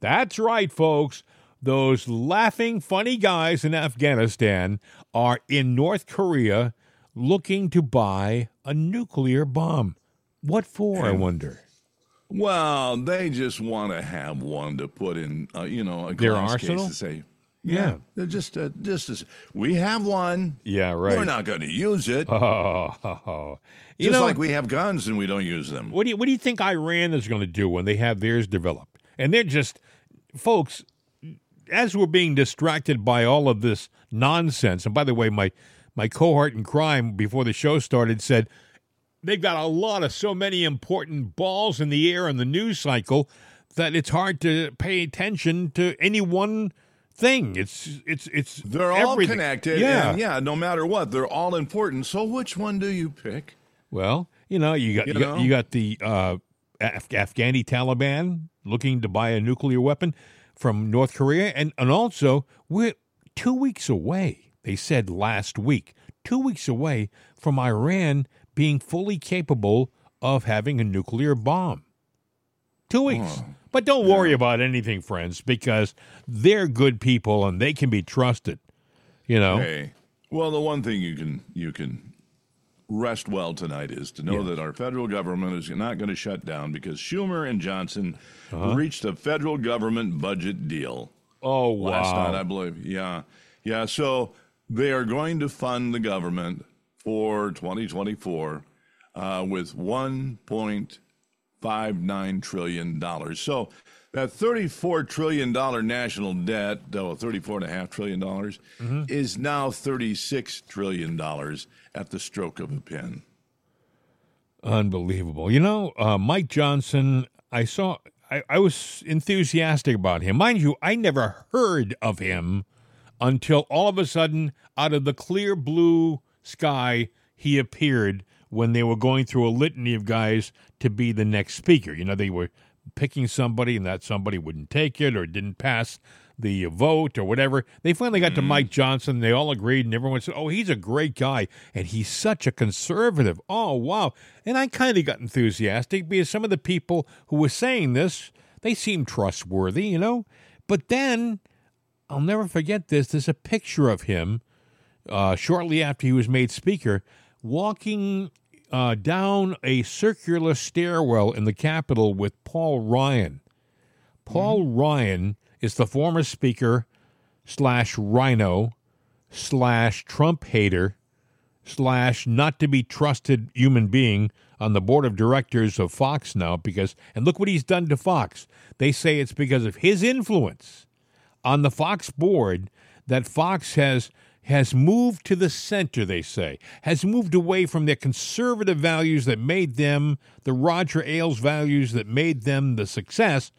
That's right, folks. Those laughing, funny guys in Afghanistan are in North Korea looking to buy a nuclear bomb. What for, I wonder? Well, they just want to have one to put in, uh, you know, a Their arsenal? case to say, Yeah. they're just, uh, just as we have one. Yeah, right. We're not going to use it. Oh, [laughs] you just know, like we have guns and we don't use them. What do you what do you think Iran is going to do when they have theirs developed? And they're just folks as we're being distracted by all of this nonsense. And by the way, my my cohort in crime before the show started said they've got a lot of so many important balls in the air in the news cycle that it's hard to pay attention to any one thing. It's it's it's They're all everything. connected. Yeah. And yeah, no matter what, they're all important. So which one do you pick? Well, you know, you got You you, got, you got the uh, Af- Afghani Taliban looking to buy a nuclear weapon from North Korea, and and also we're two weeks away. They said last week, two weeks away from Iran being fully capable of having a nuclear bomb. Two weeks. But don't worry about anything, friends, because they're good people and they can be trusted. You know. Hey, well, the one thing you can you can rest well tonight is to know Yeah. that our federal government is not going to shut down because Schumer and Johnson Uh-huh. reached a federal government budget deal. Oh wow! last night, I believe. Yeah, yeah. So they are going to fund the government for 2024 uh, with 1.59 trillion dollars. So that 34 trillion dollar national debt, though 34 and a half trillion dollars, Mm-hmm. is now 36 trillion dollars at the stroke of a pen. Unbelievable. You know, uh, Mike Johnson, I saw, I, I was enthusiastic about him. Mind you, I never heard of him until all of a sudden, out of the clear blue sky, he appeared when they were going through a litany of guys to be the next speaker. You know, they were picking somebody and that somebody wouldn't take it or didn't pass the vote or whatever. They finally got to Mike Johnson. They all agreed, and everyone said, "Oh, he's a great guy, and he's such a conservative." Oh, wow! And I kind of got enthusiastic because some of the people who were saying this, they seemed trustworthy, you know. But then I'll never forget this. There's a picture of him uh, shortly after he was made speaker, walking uh, down a circular stairwell in the Capitol with Paul Ryan. Paul Ryan is the former speaker slash rhino slash Trump hater slash not to be trusted human being on the board of directors of Fox now because and look what he's done to Fox. They say it's because of his influence on the Fox board that Fox has has moved to the center, they say, has moved away from their conservative values that made them the Roger Ailes values that made them the success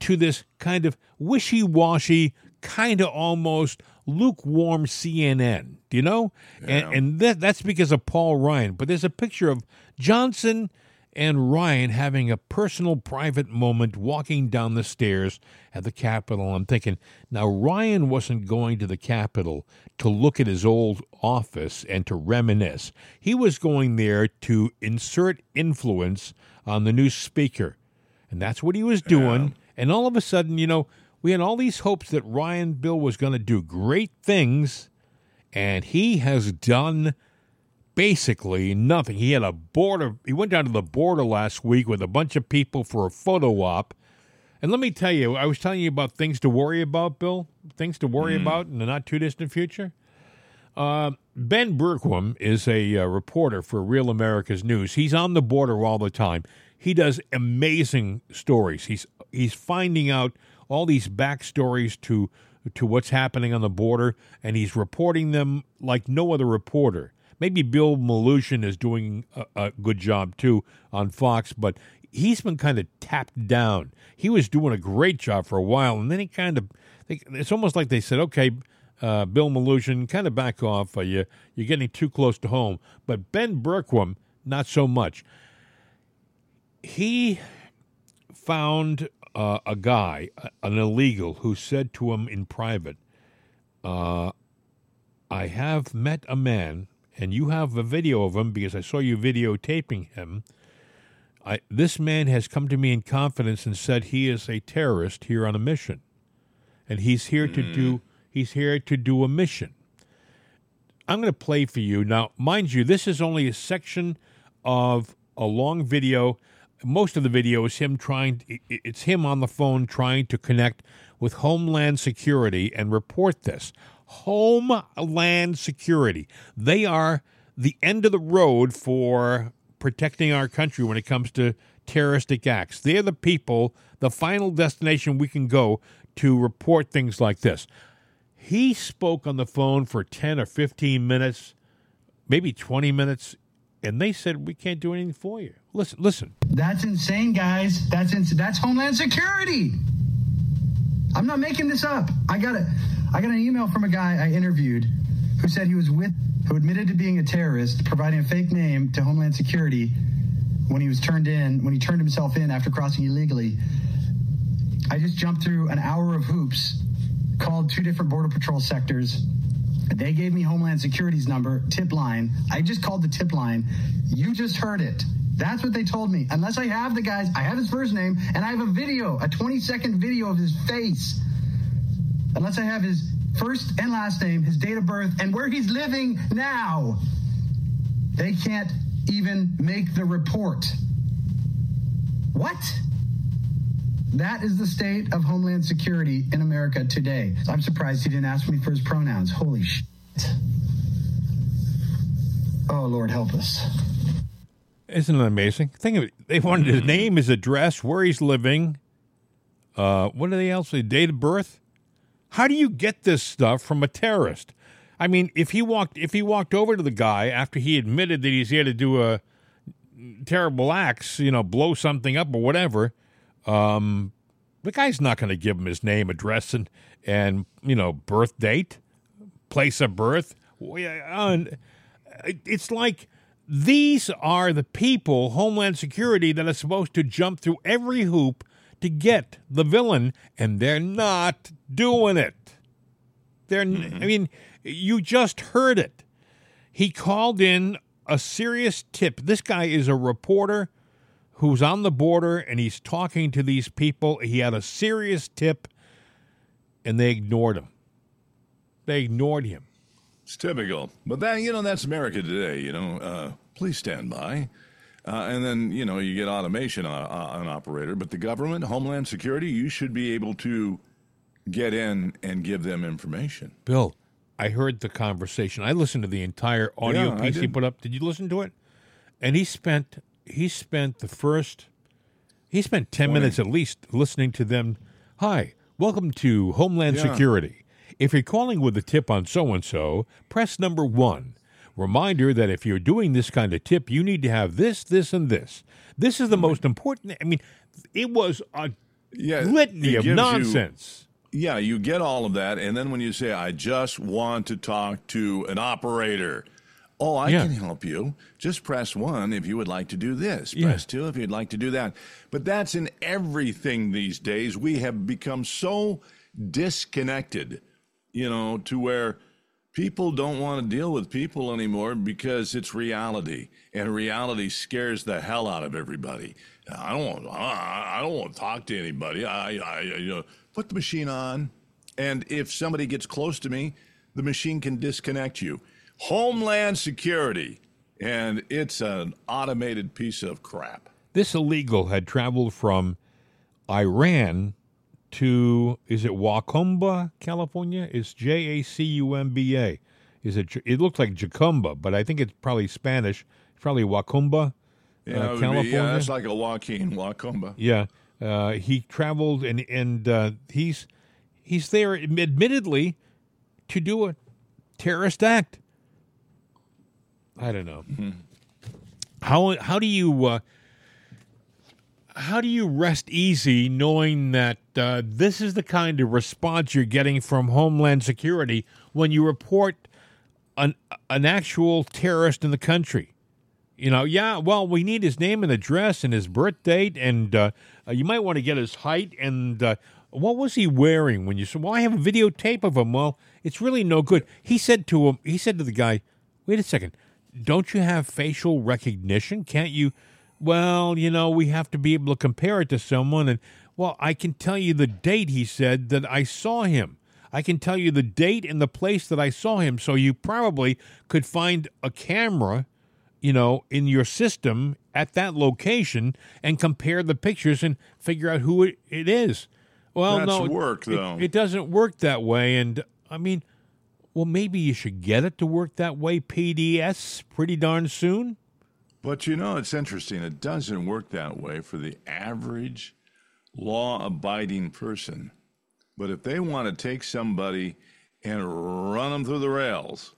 to this kind of wishy washy, kind of almost lukewarm CNN. Do you know? And, and that, that's because of Paul Ryan. But there's a picture of Johnson and Ryan having a personal, private moment walking down the stairs at the Capitol. I'm thinking, now Ryan wasn't going to the Capitol to look at his old office and to reminisce. He was going there to insert influence on the new speaker. And that's what he was doing. And all of a sudden, you know, we had all these hopes that Ryan Bill was going to do great things, and he has done basically nothing. He had a border. He went down to the border last week with a bunch of people for a photo op. And let me tell you, I was telling you about things to worry about, Bill. Things to worry about in the not too distant future. Uh, ben Bergquam is a uh, reporter for Real America's News. He's on the border all the time. He does amazing stories. He's he's finding out all these backstories to to what's happening on the border, and he's reporting them like no other reporter. Maybe Bill Melugin is doing a, a good job too on Fox, but he's been kind of tapped down. He was doing a great job for a while, and then he kind of it's almost like they said, okay. Uh, Bill Melugin, kind of back off. Uh, you, you're getting too close to home. But Ben Bergquam, not so much. He found uh, a guy, an illegal, who said to him in private, uh, I have met a man, and you have a video of him because I saw you videotaping him. I, this man has come to me in confidence and said he is a terrorist here on a mission, and he's here to do he's here to do a mission. I'm going to play for you now. Mind you, this is only a section of a long video most of the video is him trying it's him on the phone trying to connect with homeland security and report this. Homeland security. They are the end of the road for protecting our country when it comes to terroristic acts. They're the people the final destination we can go to report things like this. He spoke on the phone for 10 or 15 minutes maybe 20 minutes and they said we can't do anything for you listen listen That's insane, guys. That's ins- that's Homeland Security. I'm not making this up. I got a, I got an email from a guy I interviewed who said he was with, who admitted to being a terrorist, providing a fake name to Homeland Security when he was turned in, when he turned himself in after crossing illegally. I just jumped through an hour of hoops, called two different Border Patrol sectors. They gave me Homeland Security's number, tip line. I just called the tip line. You just heard it. That's what they told me. Unless I have the guy's, I have his first name, and I have a video, a 20 second video of his face. Unless I have his first and last name, his date of birth, and where he's living now, they can't even make the report. What? That is the state of Homeland Security in America today. I'm surprised he didn't ask me for his pronouns. Holy shit. Oh, Lord, help us. Isn't it amazing? Think of it. They wanted his name, his address, where he's living. Uh, what do they else say? Date of birth. How do you get this stuff from a terrorist? I mean, if he walked, if he walked over to the guy after he admitted that he's here to do a terrible acts, you know, blow something up or whatever, um, the guy's not going to give him his name, address, and and you know, birth date, place of birth. Uh, It's like these are the people, Homeland Security, that are supposed to jump through every hoop to get the villain, and they're not doing it. They're, I mean, you just heard it. He called in a serious tip. This guy is a reporter who's on the border and he's talking to these people. He had a serious tip, and they ignored him. They ignored him. It's typical. But that, you know, that's America today, you know. Uh, please stand by. Uh, and then, you know, you get automation on, on operator. But the government, Homeland Security, you should be able to get in and give them information. Bill, I heard the conversation. I listened to the entire audio Yeah, piece he put up. Did you listen to it? And he spent he spent the first he spent 10 Twenty. minutes at least listening to them. Hi, welcome to Homeland Yeah. Security. If you're calling with a tip on so and so, press number 1. Reminder that if you're doing this kind of tip, you need to have this, this, and this. This is the most important. I mean, it was a Yeah, litany of gives you- nonsense. Yeah, you get all of that, and then when you say, "I just want to talk to an operator," oh, I Yeah. can help you. Just press one if you would like to do this. Yeah. Press two if you'd like to do that. But that's in everything these days. We have become so disconnected, you know, to where people don't want to deal with people anymore because it's reality, and reality scares the hell out of everybody. I don't want. I don't want to talk to anybody. I, I, you know, put the machine on, and if somebody gets close to me, the machine can disconnect you. Homeland Security, and it's an automated piece of crap. This illegal had traveled from Iran to is it Wacumba, California? It's J A C U M B A. Is it? It looks like Jacumba, but I think it's probably Spanish. It's probably Wacumba, Yeah, uh, would be- California. yeah, that's like a Joaquin Wacomba. Yeah, uh, he traveled and and uh, he's he's there, admittedly, to do a terrorist act. I don't know how how do you uh, how do you rest easy knowing that uh, this is the kind of response you're getting from Homeland Security when you report an an actual terrorist in the country? You know, yeah, well, we need his name and address and his birth date, and uh, uh, you might want to get his height and uh, what was he wearing when you said, "Well, I have a videotape of him." Well, it's really no good. He said to him, he said to the guy, "Wait a second, don't you have facial recognition? Can't you?" Well, you know, we have to be able to compare it to someone, and well, I can tell you the date. He said that I saw him. I can tell you the date and the place that I saw him, so you probably could find a camera you know, in your system at that location and compare the pictures and figure out who it, it is. Well, That's no, it- work, it- though. It, doesn't work that way. And I mean, well, maybe you should get it to work that way, PDS, pretty darn soon. But you know, it's interesting. It doesn't work that way for the average law abiding person. But if they want to take somebody and run them through the rails,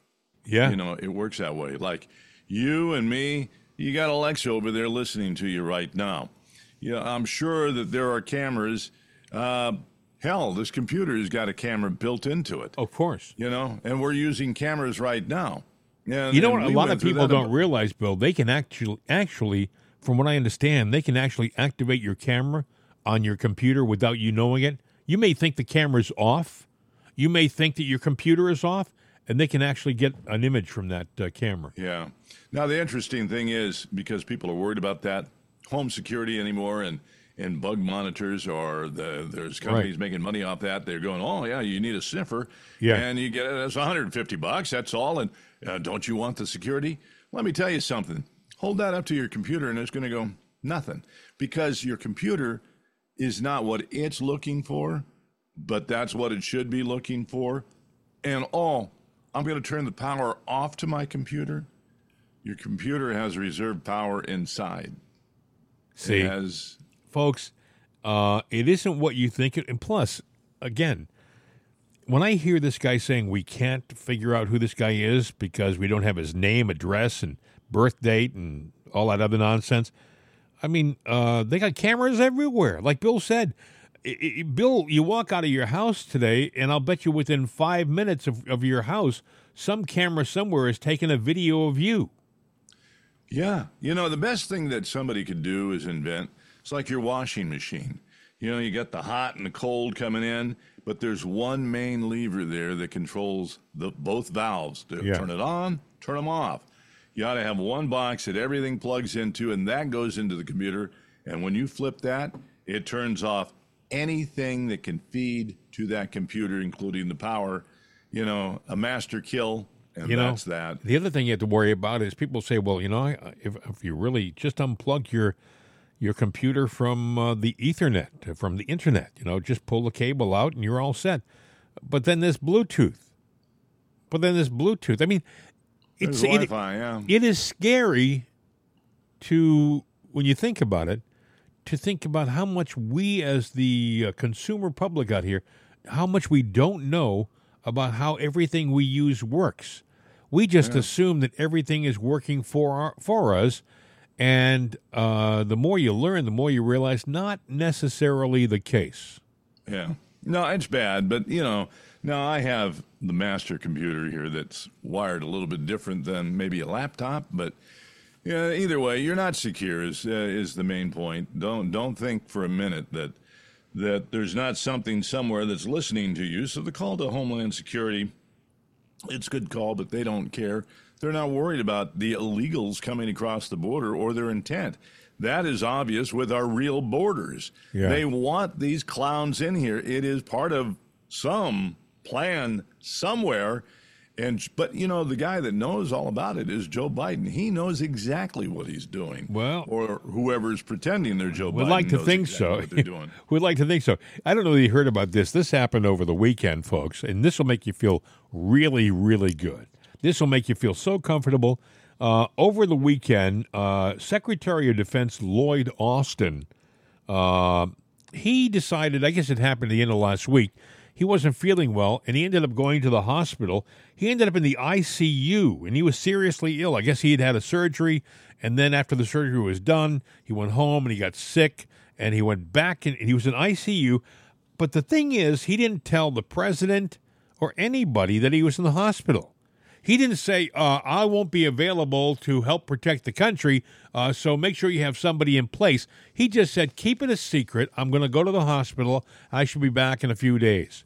Yeah. you know, it works that way. Like you and me, you got Alexa over there listening to you right now. You know, I'm sure that there are cameras. Uh, hell, this computer has got a camera built into it. Of course. You know, and we're using cameras right now. And, you know what? A lot of people don't about- realize, Bill. They can actually, actually, from what I understand, they can actually activate your camera on your computer without you knowing it. You may think the camera's off. You may think that your computer is off, and they can actually get an image from that uh, camera. Yeah. Now the interesting thing is because people are worried about that home security anymore and and bug monitors or the there's companies making money off that. They're going, oh yeah, you need a sniffer, Yeah. and you get it as 150 bucks. That's all. And uh, don't you want the security? Let me tell you something. Hold that up to your computer, and it's going to go nothing because your computer is not what it's looking for, but that's what it should be looking for. And oh, I'm going to turn the power off to my computer. Your computer has reserve power inside. See, It has folks, uh, it isn't what you think. It, and plus, again, when I hear this guy saying we can't figure out who this guy is because we don't have his name, address, and birth date, and all that other nonsense, I mean, uh, they got cameras everywhere. Like Bill said, I- I- Bill, you walk out of your house today, and I'll bet you within five minutes of, of your house, some camera somewhere is taking a video of you. Yeah. You know, the best thing that somebody could do is invent it's like your washing machine. You know, you got the hot and the cold coming in, but there's one main lever there that controls the both valves to Yeah. turn it on, turn them off. You ought to have one box that everything plugs into, and that goes into the computer. And when you flip that, it turns off anything that can feed to that computer, including the power. You know, a master kill, and you know, that's that. The other thing you have to worry about is people say, "Well, you know, if if you really just unplug your your computer from uh, the Ethernet, from the internet, you know, just pull the cable out and you're all set." But then there's Bluetooth. but then there's Bluetooth. I mean, it's it, yeah. it is scary to when you think about it to think about how much we as the uh, consumer public out here how much we don't know about how everything we use works we just Yeah. assume that everything is working for our, for us and uh, the more you learn the more you realize not necessarily the case Yeah. No, it's bad, but you know, now I have the master computer here that's wired a little bit different than maybe a laptop, but yeah, either way, you're not secure is uh, is the main point. Don't don't think for a minute that that there's not something somewhere that's listening to you. So the call to Homeland Security, it's good call, but they don't care. They're not worried about the illegals coming across the border or their intent. That is obvious with our real borders. Yeah. They want these clowns in here. It is part of some plan somewhere. And but you know the guy that knows all about it is Joe Biden. He knows exactly what he's doing. Well, or whoever's pretending they're Joe We'd Biden. like to think exactly so. What they're doing. [laughs] We'd like to think so. I don't know if you heard about this. This happened over the weekend, folks, and this will make you feel really, really good. This will make you feel so comfortable. Uh, over the weekend, uh, Secretary of Defense Lloyd Austin, uh, he decided, I guess it happened at the end of last week, he wasn't feeling well, and he ended up going to the hospital. He ended up in the ICU, and he was seriously ill. I guess he had had a surgery, and then after the surgery was done, he went home and he got sick, and he went back and he was in ICU. But the thing is, he didn't tell the president or anybody that he was in the hospital. He didn't say, uh, I won't be available to help protect the country, uh, so make sure you have somebody in place. He just said, keep it a secret. I'm going to go to the hospital. I should be back in a few days.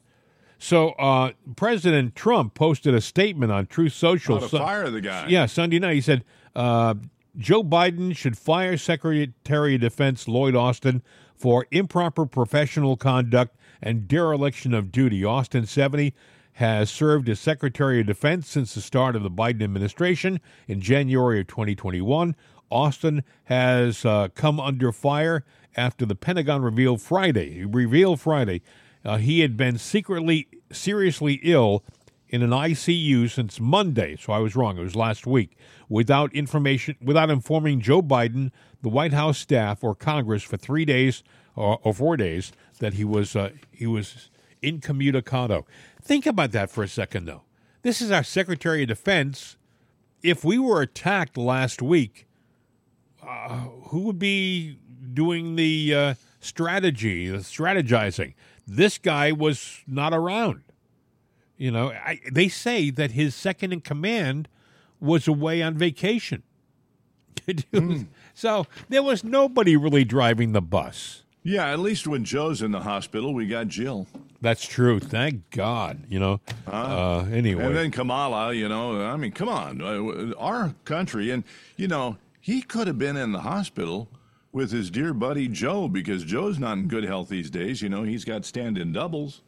So uh, President Trump posted a statement on Truth Social. How to fire the guy. Yeah, Sunday night. He said uh, Joe Biden should fire Secretary of Defense Lloyd Austin for improper professional conduct and dereliction of duty. Austin, 70, has served as Secretary of Defense since the start of the Biden administration in January of 2021. Austin has uh, come under fire after the Pentagon revealed Friday. Revealed Friday uh, he had been secretly seriously ill in an ICU since Monday. So I was wrong. It was last week. Without information, without informing Joe Biden, the White House staff, or Congress for three days or, or four days that he was uh, he was incommunicado. Think about that for a second, though. This is our Secretary of Defense. If we were attacked last week, uh, who would be doing the uh, strategy, the strategizing? This guy was not around. You know, I, they say that his second in command was away on vacation. [laughs] So there was nobody really driving the bus. Yeah, at least when Joe's in the hospital, we got Jill. That's true. Thank God. You know. Uh, anyway, And then Kamala, you know, I mean, come on. Uh, Our country, and, you know, he could have been in the hospital with his dear buddy Joe because Joe's not in good health these days. You know, he's got stand in doubles.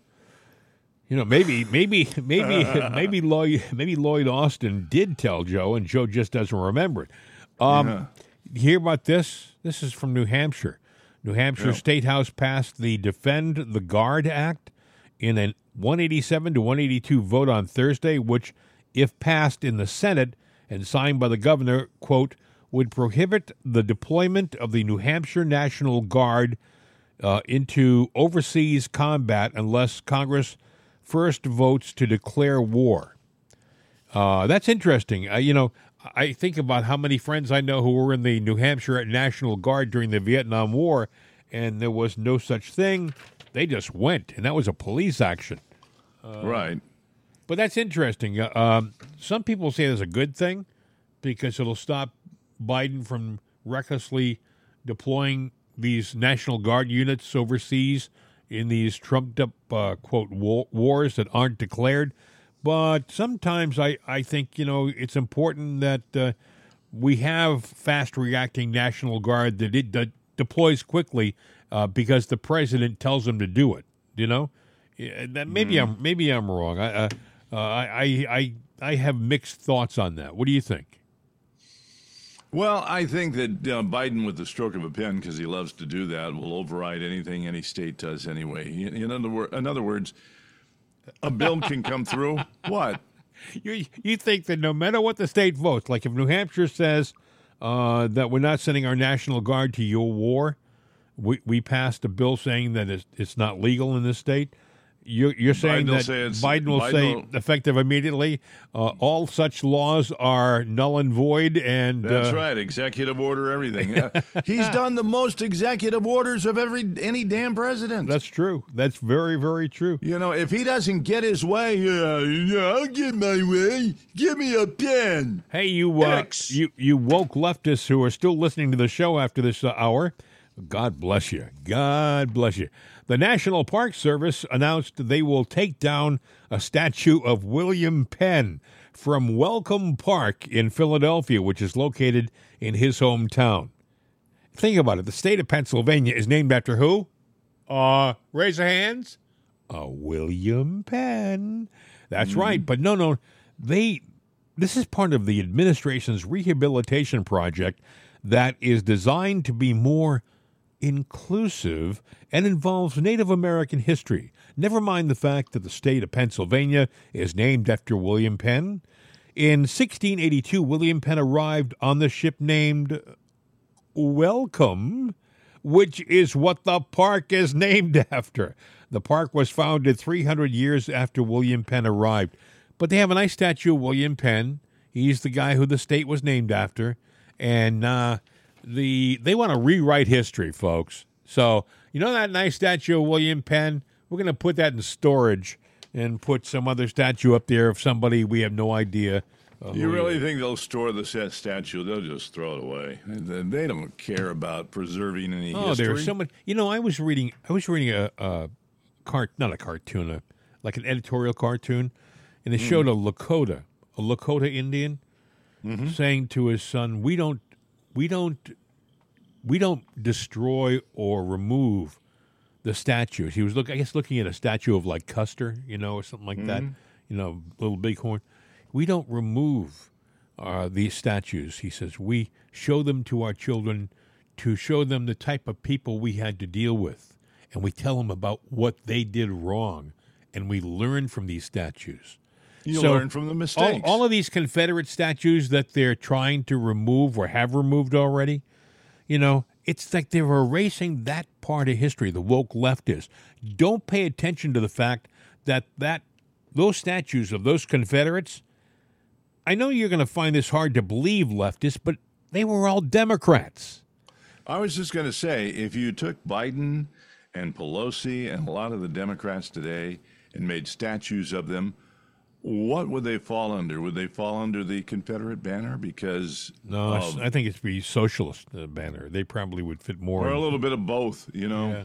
You know, maybe, maybe, [laughs] maybe, maybe Lloyd, maybe Lloyd Austin did tell Joe, and Joe just doesn't remember it. Um, Yeah. you Hear about this? This is from New Hampshire. New Hampshire Yeah. State House passed the Defend the Guard Act in a 187 to 182 vote on Thursday, which, if passed in the Senate and signed by the governor, quote, would prohibit the deployment of the New Hampshire National Guard uh, into overseas combat unless Congress first votes to declare war. Uh, that's interesting. Uh, you know, I think about how many friends I know who were in the New Hampshire National Guard during the Vietnam War, and there was no such thing. They just went, and that was a police action. right. But that's interesting. Uh, um, some people say it's a good thing because it'll stop Biden from recklessly deploying these National Guard units overseas in these trumped up, uh, quote, war- wars that aren't declared. But sometimes I, I think, you know, it's important that uh, we have fast reacting National Guard that it that deploys quickly uh, because the president tells them to do it, you know? That maybe I'm maybe I'm wrong. I, uh, uh, I I I have mixed thoughts on that. What do you think? Well, I think that uh, Biden, with the stroke of a pen, because he loves to do that, will override anything any state does anyway. In in other, wor- in other words, a bill can come [laughs] through. What? you you think that no matter what the state votes, like if New Hampshire says uh, that we're not sending our national guard to your war, we we passed a bill saying that it's, it's not legal in this state. You're, you're saying Biden that say Biden will Biden say will- effective immediately. Uh, all such laws are null and void, and That's uh, right. Executive order, everything. Yeah. [laughs] He's done the most executive orders of every any damn president. That's true. That's very very true. You know, if he doesn't get his way, yeah, yeah, I'll get my way. Give me a pen. Hey, you, uh, you, you woke leftists who are still listening to the show after this uh, hour. God bless you. God bless you. The National Park Service announced they will take down a statue of William Penn from Welcome Park in Philadelphia, which is located in his hometown. Think about it. The state of Pennsylvania is named after who? Uh, raise your hands. Uh, William Penn. That's right. But no, no, they. This is part of the administration's rehabilitation project that is designed to be more inclusive and involves Native American history. Never mind the fact that the state of Pennsylvania is named after William Penn. In 1682, William Penn arrived on the ship named Welcome, which is what the park is named [laughs] after. The park was founded 300 years after William Penn arrived. But they have a nice statue of William Penn. He's the guy who the state was named after. And uh, the they want to rewrite history, folks. So, you know that nice statue of William Penn? We're going to put that in storage and put some other statue up there of somebody we have no idea. You really think they'll store the statue? They'll just throw it away. They don't care about preserving any Oh, history. there's so much. You know, I was reading. I was reading a, a cart, not a cartoon, a, like an editorial cartoon, and it Hmm. showed a Lakota, a Lakota Indian, Mm-hmm. saying to his son, "We don't, we don't, we don't destroy or remove the statues." He was look, I guess, looking at a statue of like Custer, you know, or something like that. Mhm. You know, little bighorn. We don't remove uh, these statues. He says we show them to our children to show them the type of people we had to deal with, and we tell them about what they did wrong, and we learn from these statues. You So, learn from the All, mistakes. all of these Confederate statues that they're trying to remove or have removed already, you know, it's like they're erasing that part of history. The woke leftists don't pay attention to the fact that that those statues of those Confederates. I know you're going to find this hard to believe, leftists, but they were all Democrats. I was just going to say, if you took Biden and Pelosi and a lot of the Democrats today and made statues of them, what would they fall under? Would they fall under the Confederate banner? Because No, of- I think it's the socialist uh, banner. They probably would fit more. or a little bit of both, you know. Yeah.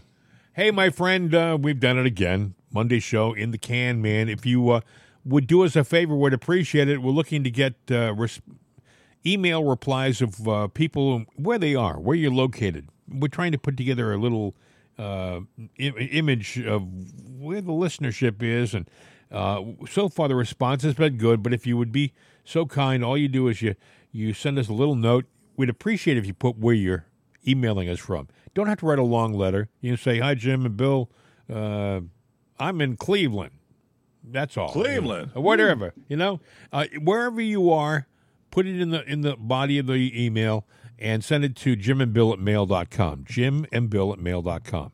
Hey, my friend, uh, we've done it again. Monday show in the can, man. If you uh, would do us a favor, would appreciate it. We're looking to get uh, res- email replies of uh, people where they are, where you're located. We're trying to put together a little uh, I- image of where the listenership is, and uh, so far the response has been good. But if you would be so kind, all you do is you you send us a little note. We'd appreciate if you put where you're emailing us from. Don't have to write a long letter. You can say, "Hi, Jim and Bill. Uh, I'm in Cleveland." That's all. Cleveland. Or whatever. You know, uh, wherever you are, put it in the in the body of the email and send it to Jim and Bill at mail.com. Jim and Bill at mail.com.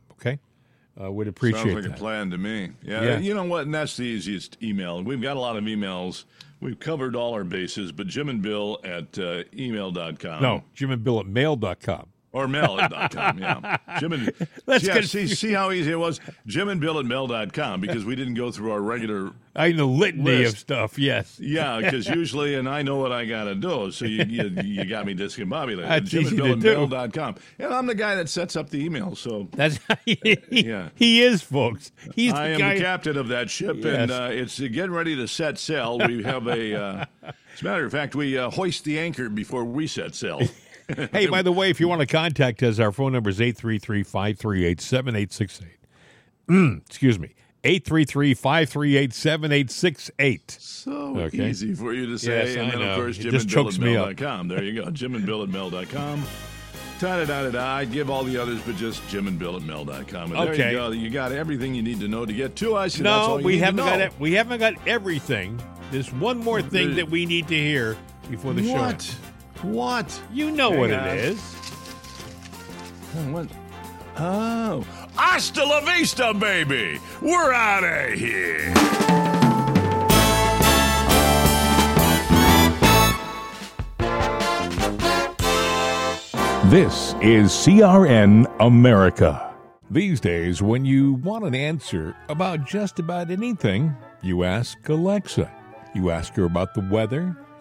Uh, would appreciate Sounds like that. a plan to me. Yeah, Yeah. You know what? And that's the easiest email. We've got a lot of emails. We've covered all our bases, but Jim and Bill at uh, email.com. no, Jim and Bill at mail.com. Or mail.com, yeah. [laughs] Jim and Let's see, see, see how easy it was? Jim and Bill at mail.com because we didn't go through our regular. [laughs] I know litany of stuff. Yes. Yeah, because [laughs] usually, and I know what I got to do. So you, you, you got me discombobulated. That's Jim and to Bill at mail.com. And I'm the guy that sets up the email. So That's he, Yeah. he is, folks. He's the I am guy. the captain of that ship, Yes. and uh, it's getting ready to set sail. We have a, uh, as a matter of fact, we uh, hoist the anchor before we set sail. Hey, by the way, if you want to contact us, our phone number is 833 538 7868. Mm, excuse me. 833 538 7868. So Okay. easy for you to say. Yes, and I then, know. of course, It Jim just and Bill chokes at me up. mail.com. There you go. Jim and Bill at mail.com. Da da da da da. I'd give all the others, but just Jim and Bill at. And there you go. You got everything you need to know to get to us. No, we haven't got it. We haven't got everything. There's one more thing that we need to hear before the What? show. What? You know Hang what on. it is. What? Oh. Hasta la vista, baby. We're out of here. This is CRN America. These days, when you want an answer about just about anything, you ask Alexa. You ask her about the weather.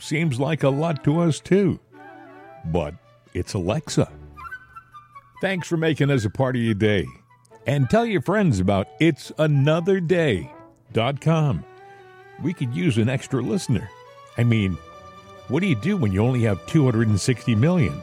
Seems like a lot to us, too. But it's Alexa. Thanks for making us a part of your day. And tell your friends about it'sanotherday.com. We could use an extra listener. I mean, what do you do when you only have 260 million?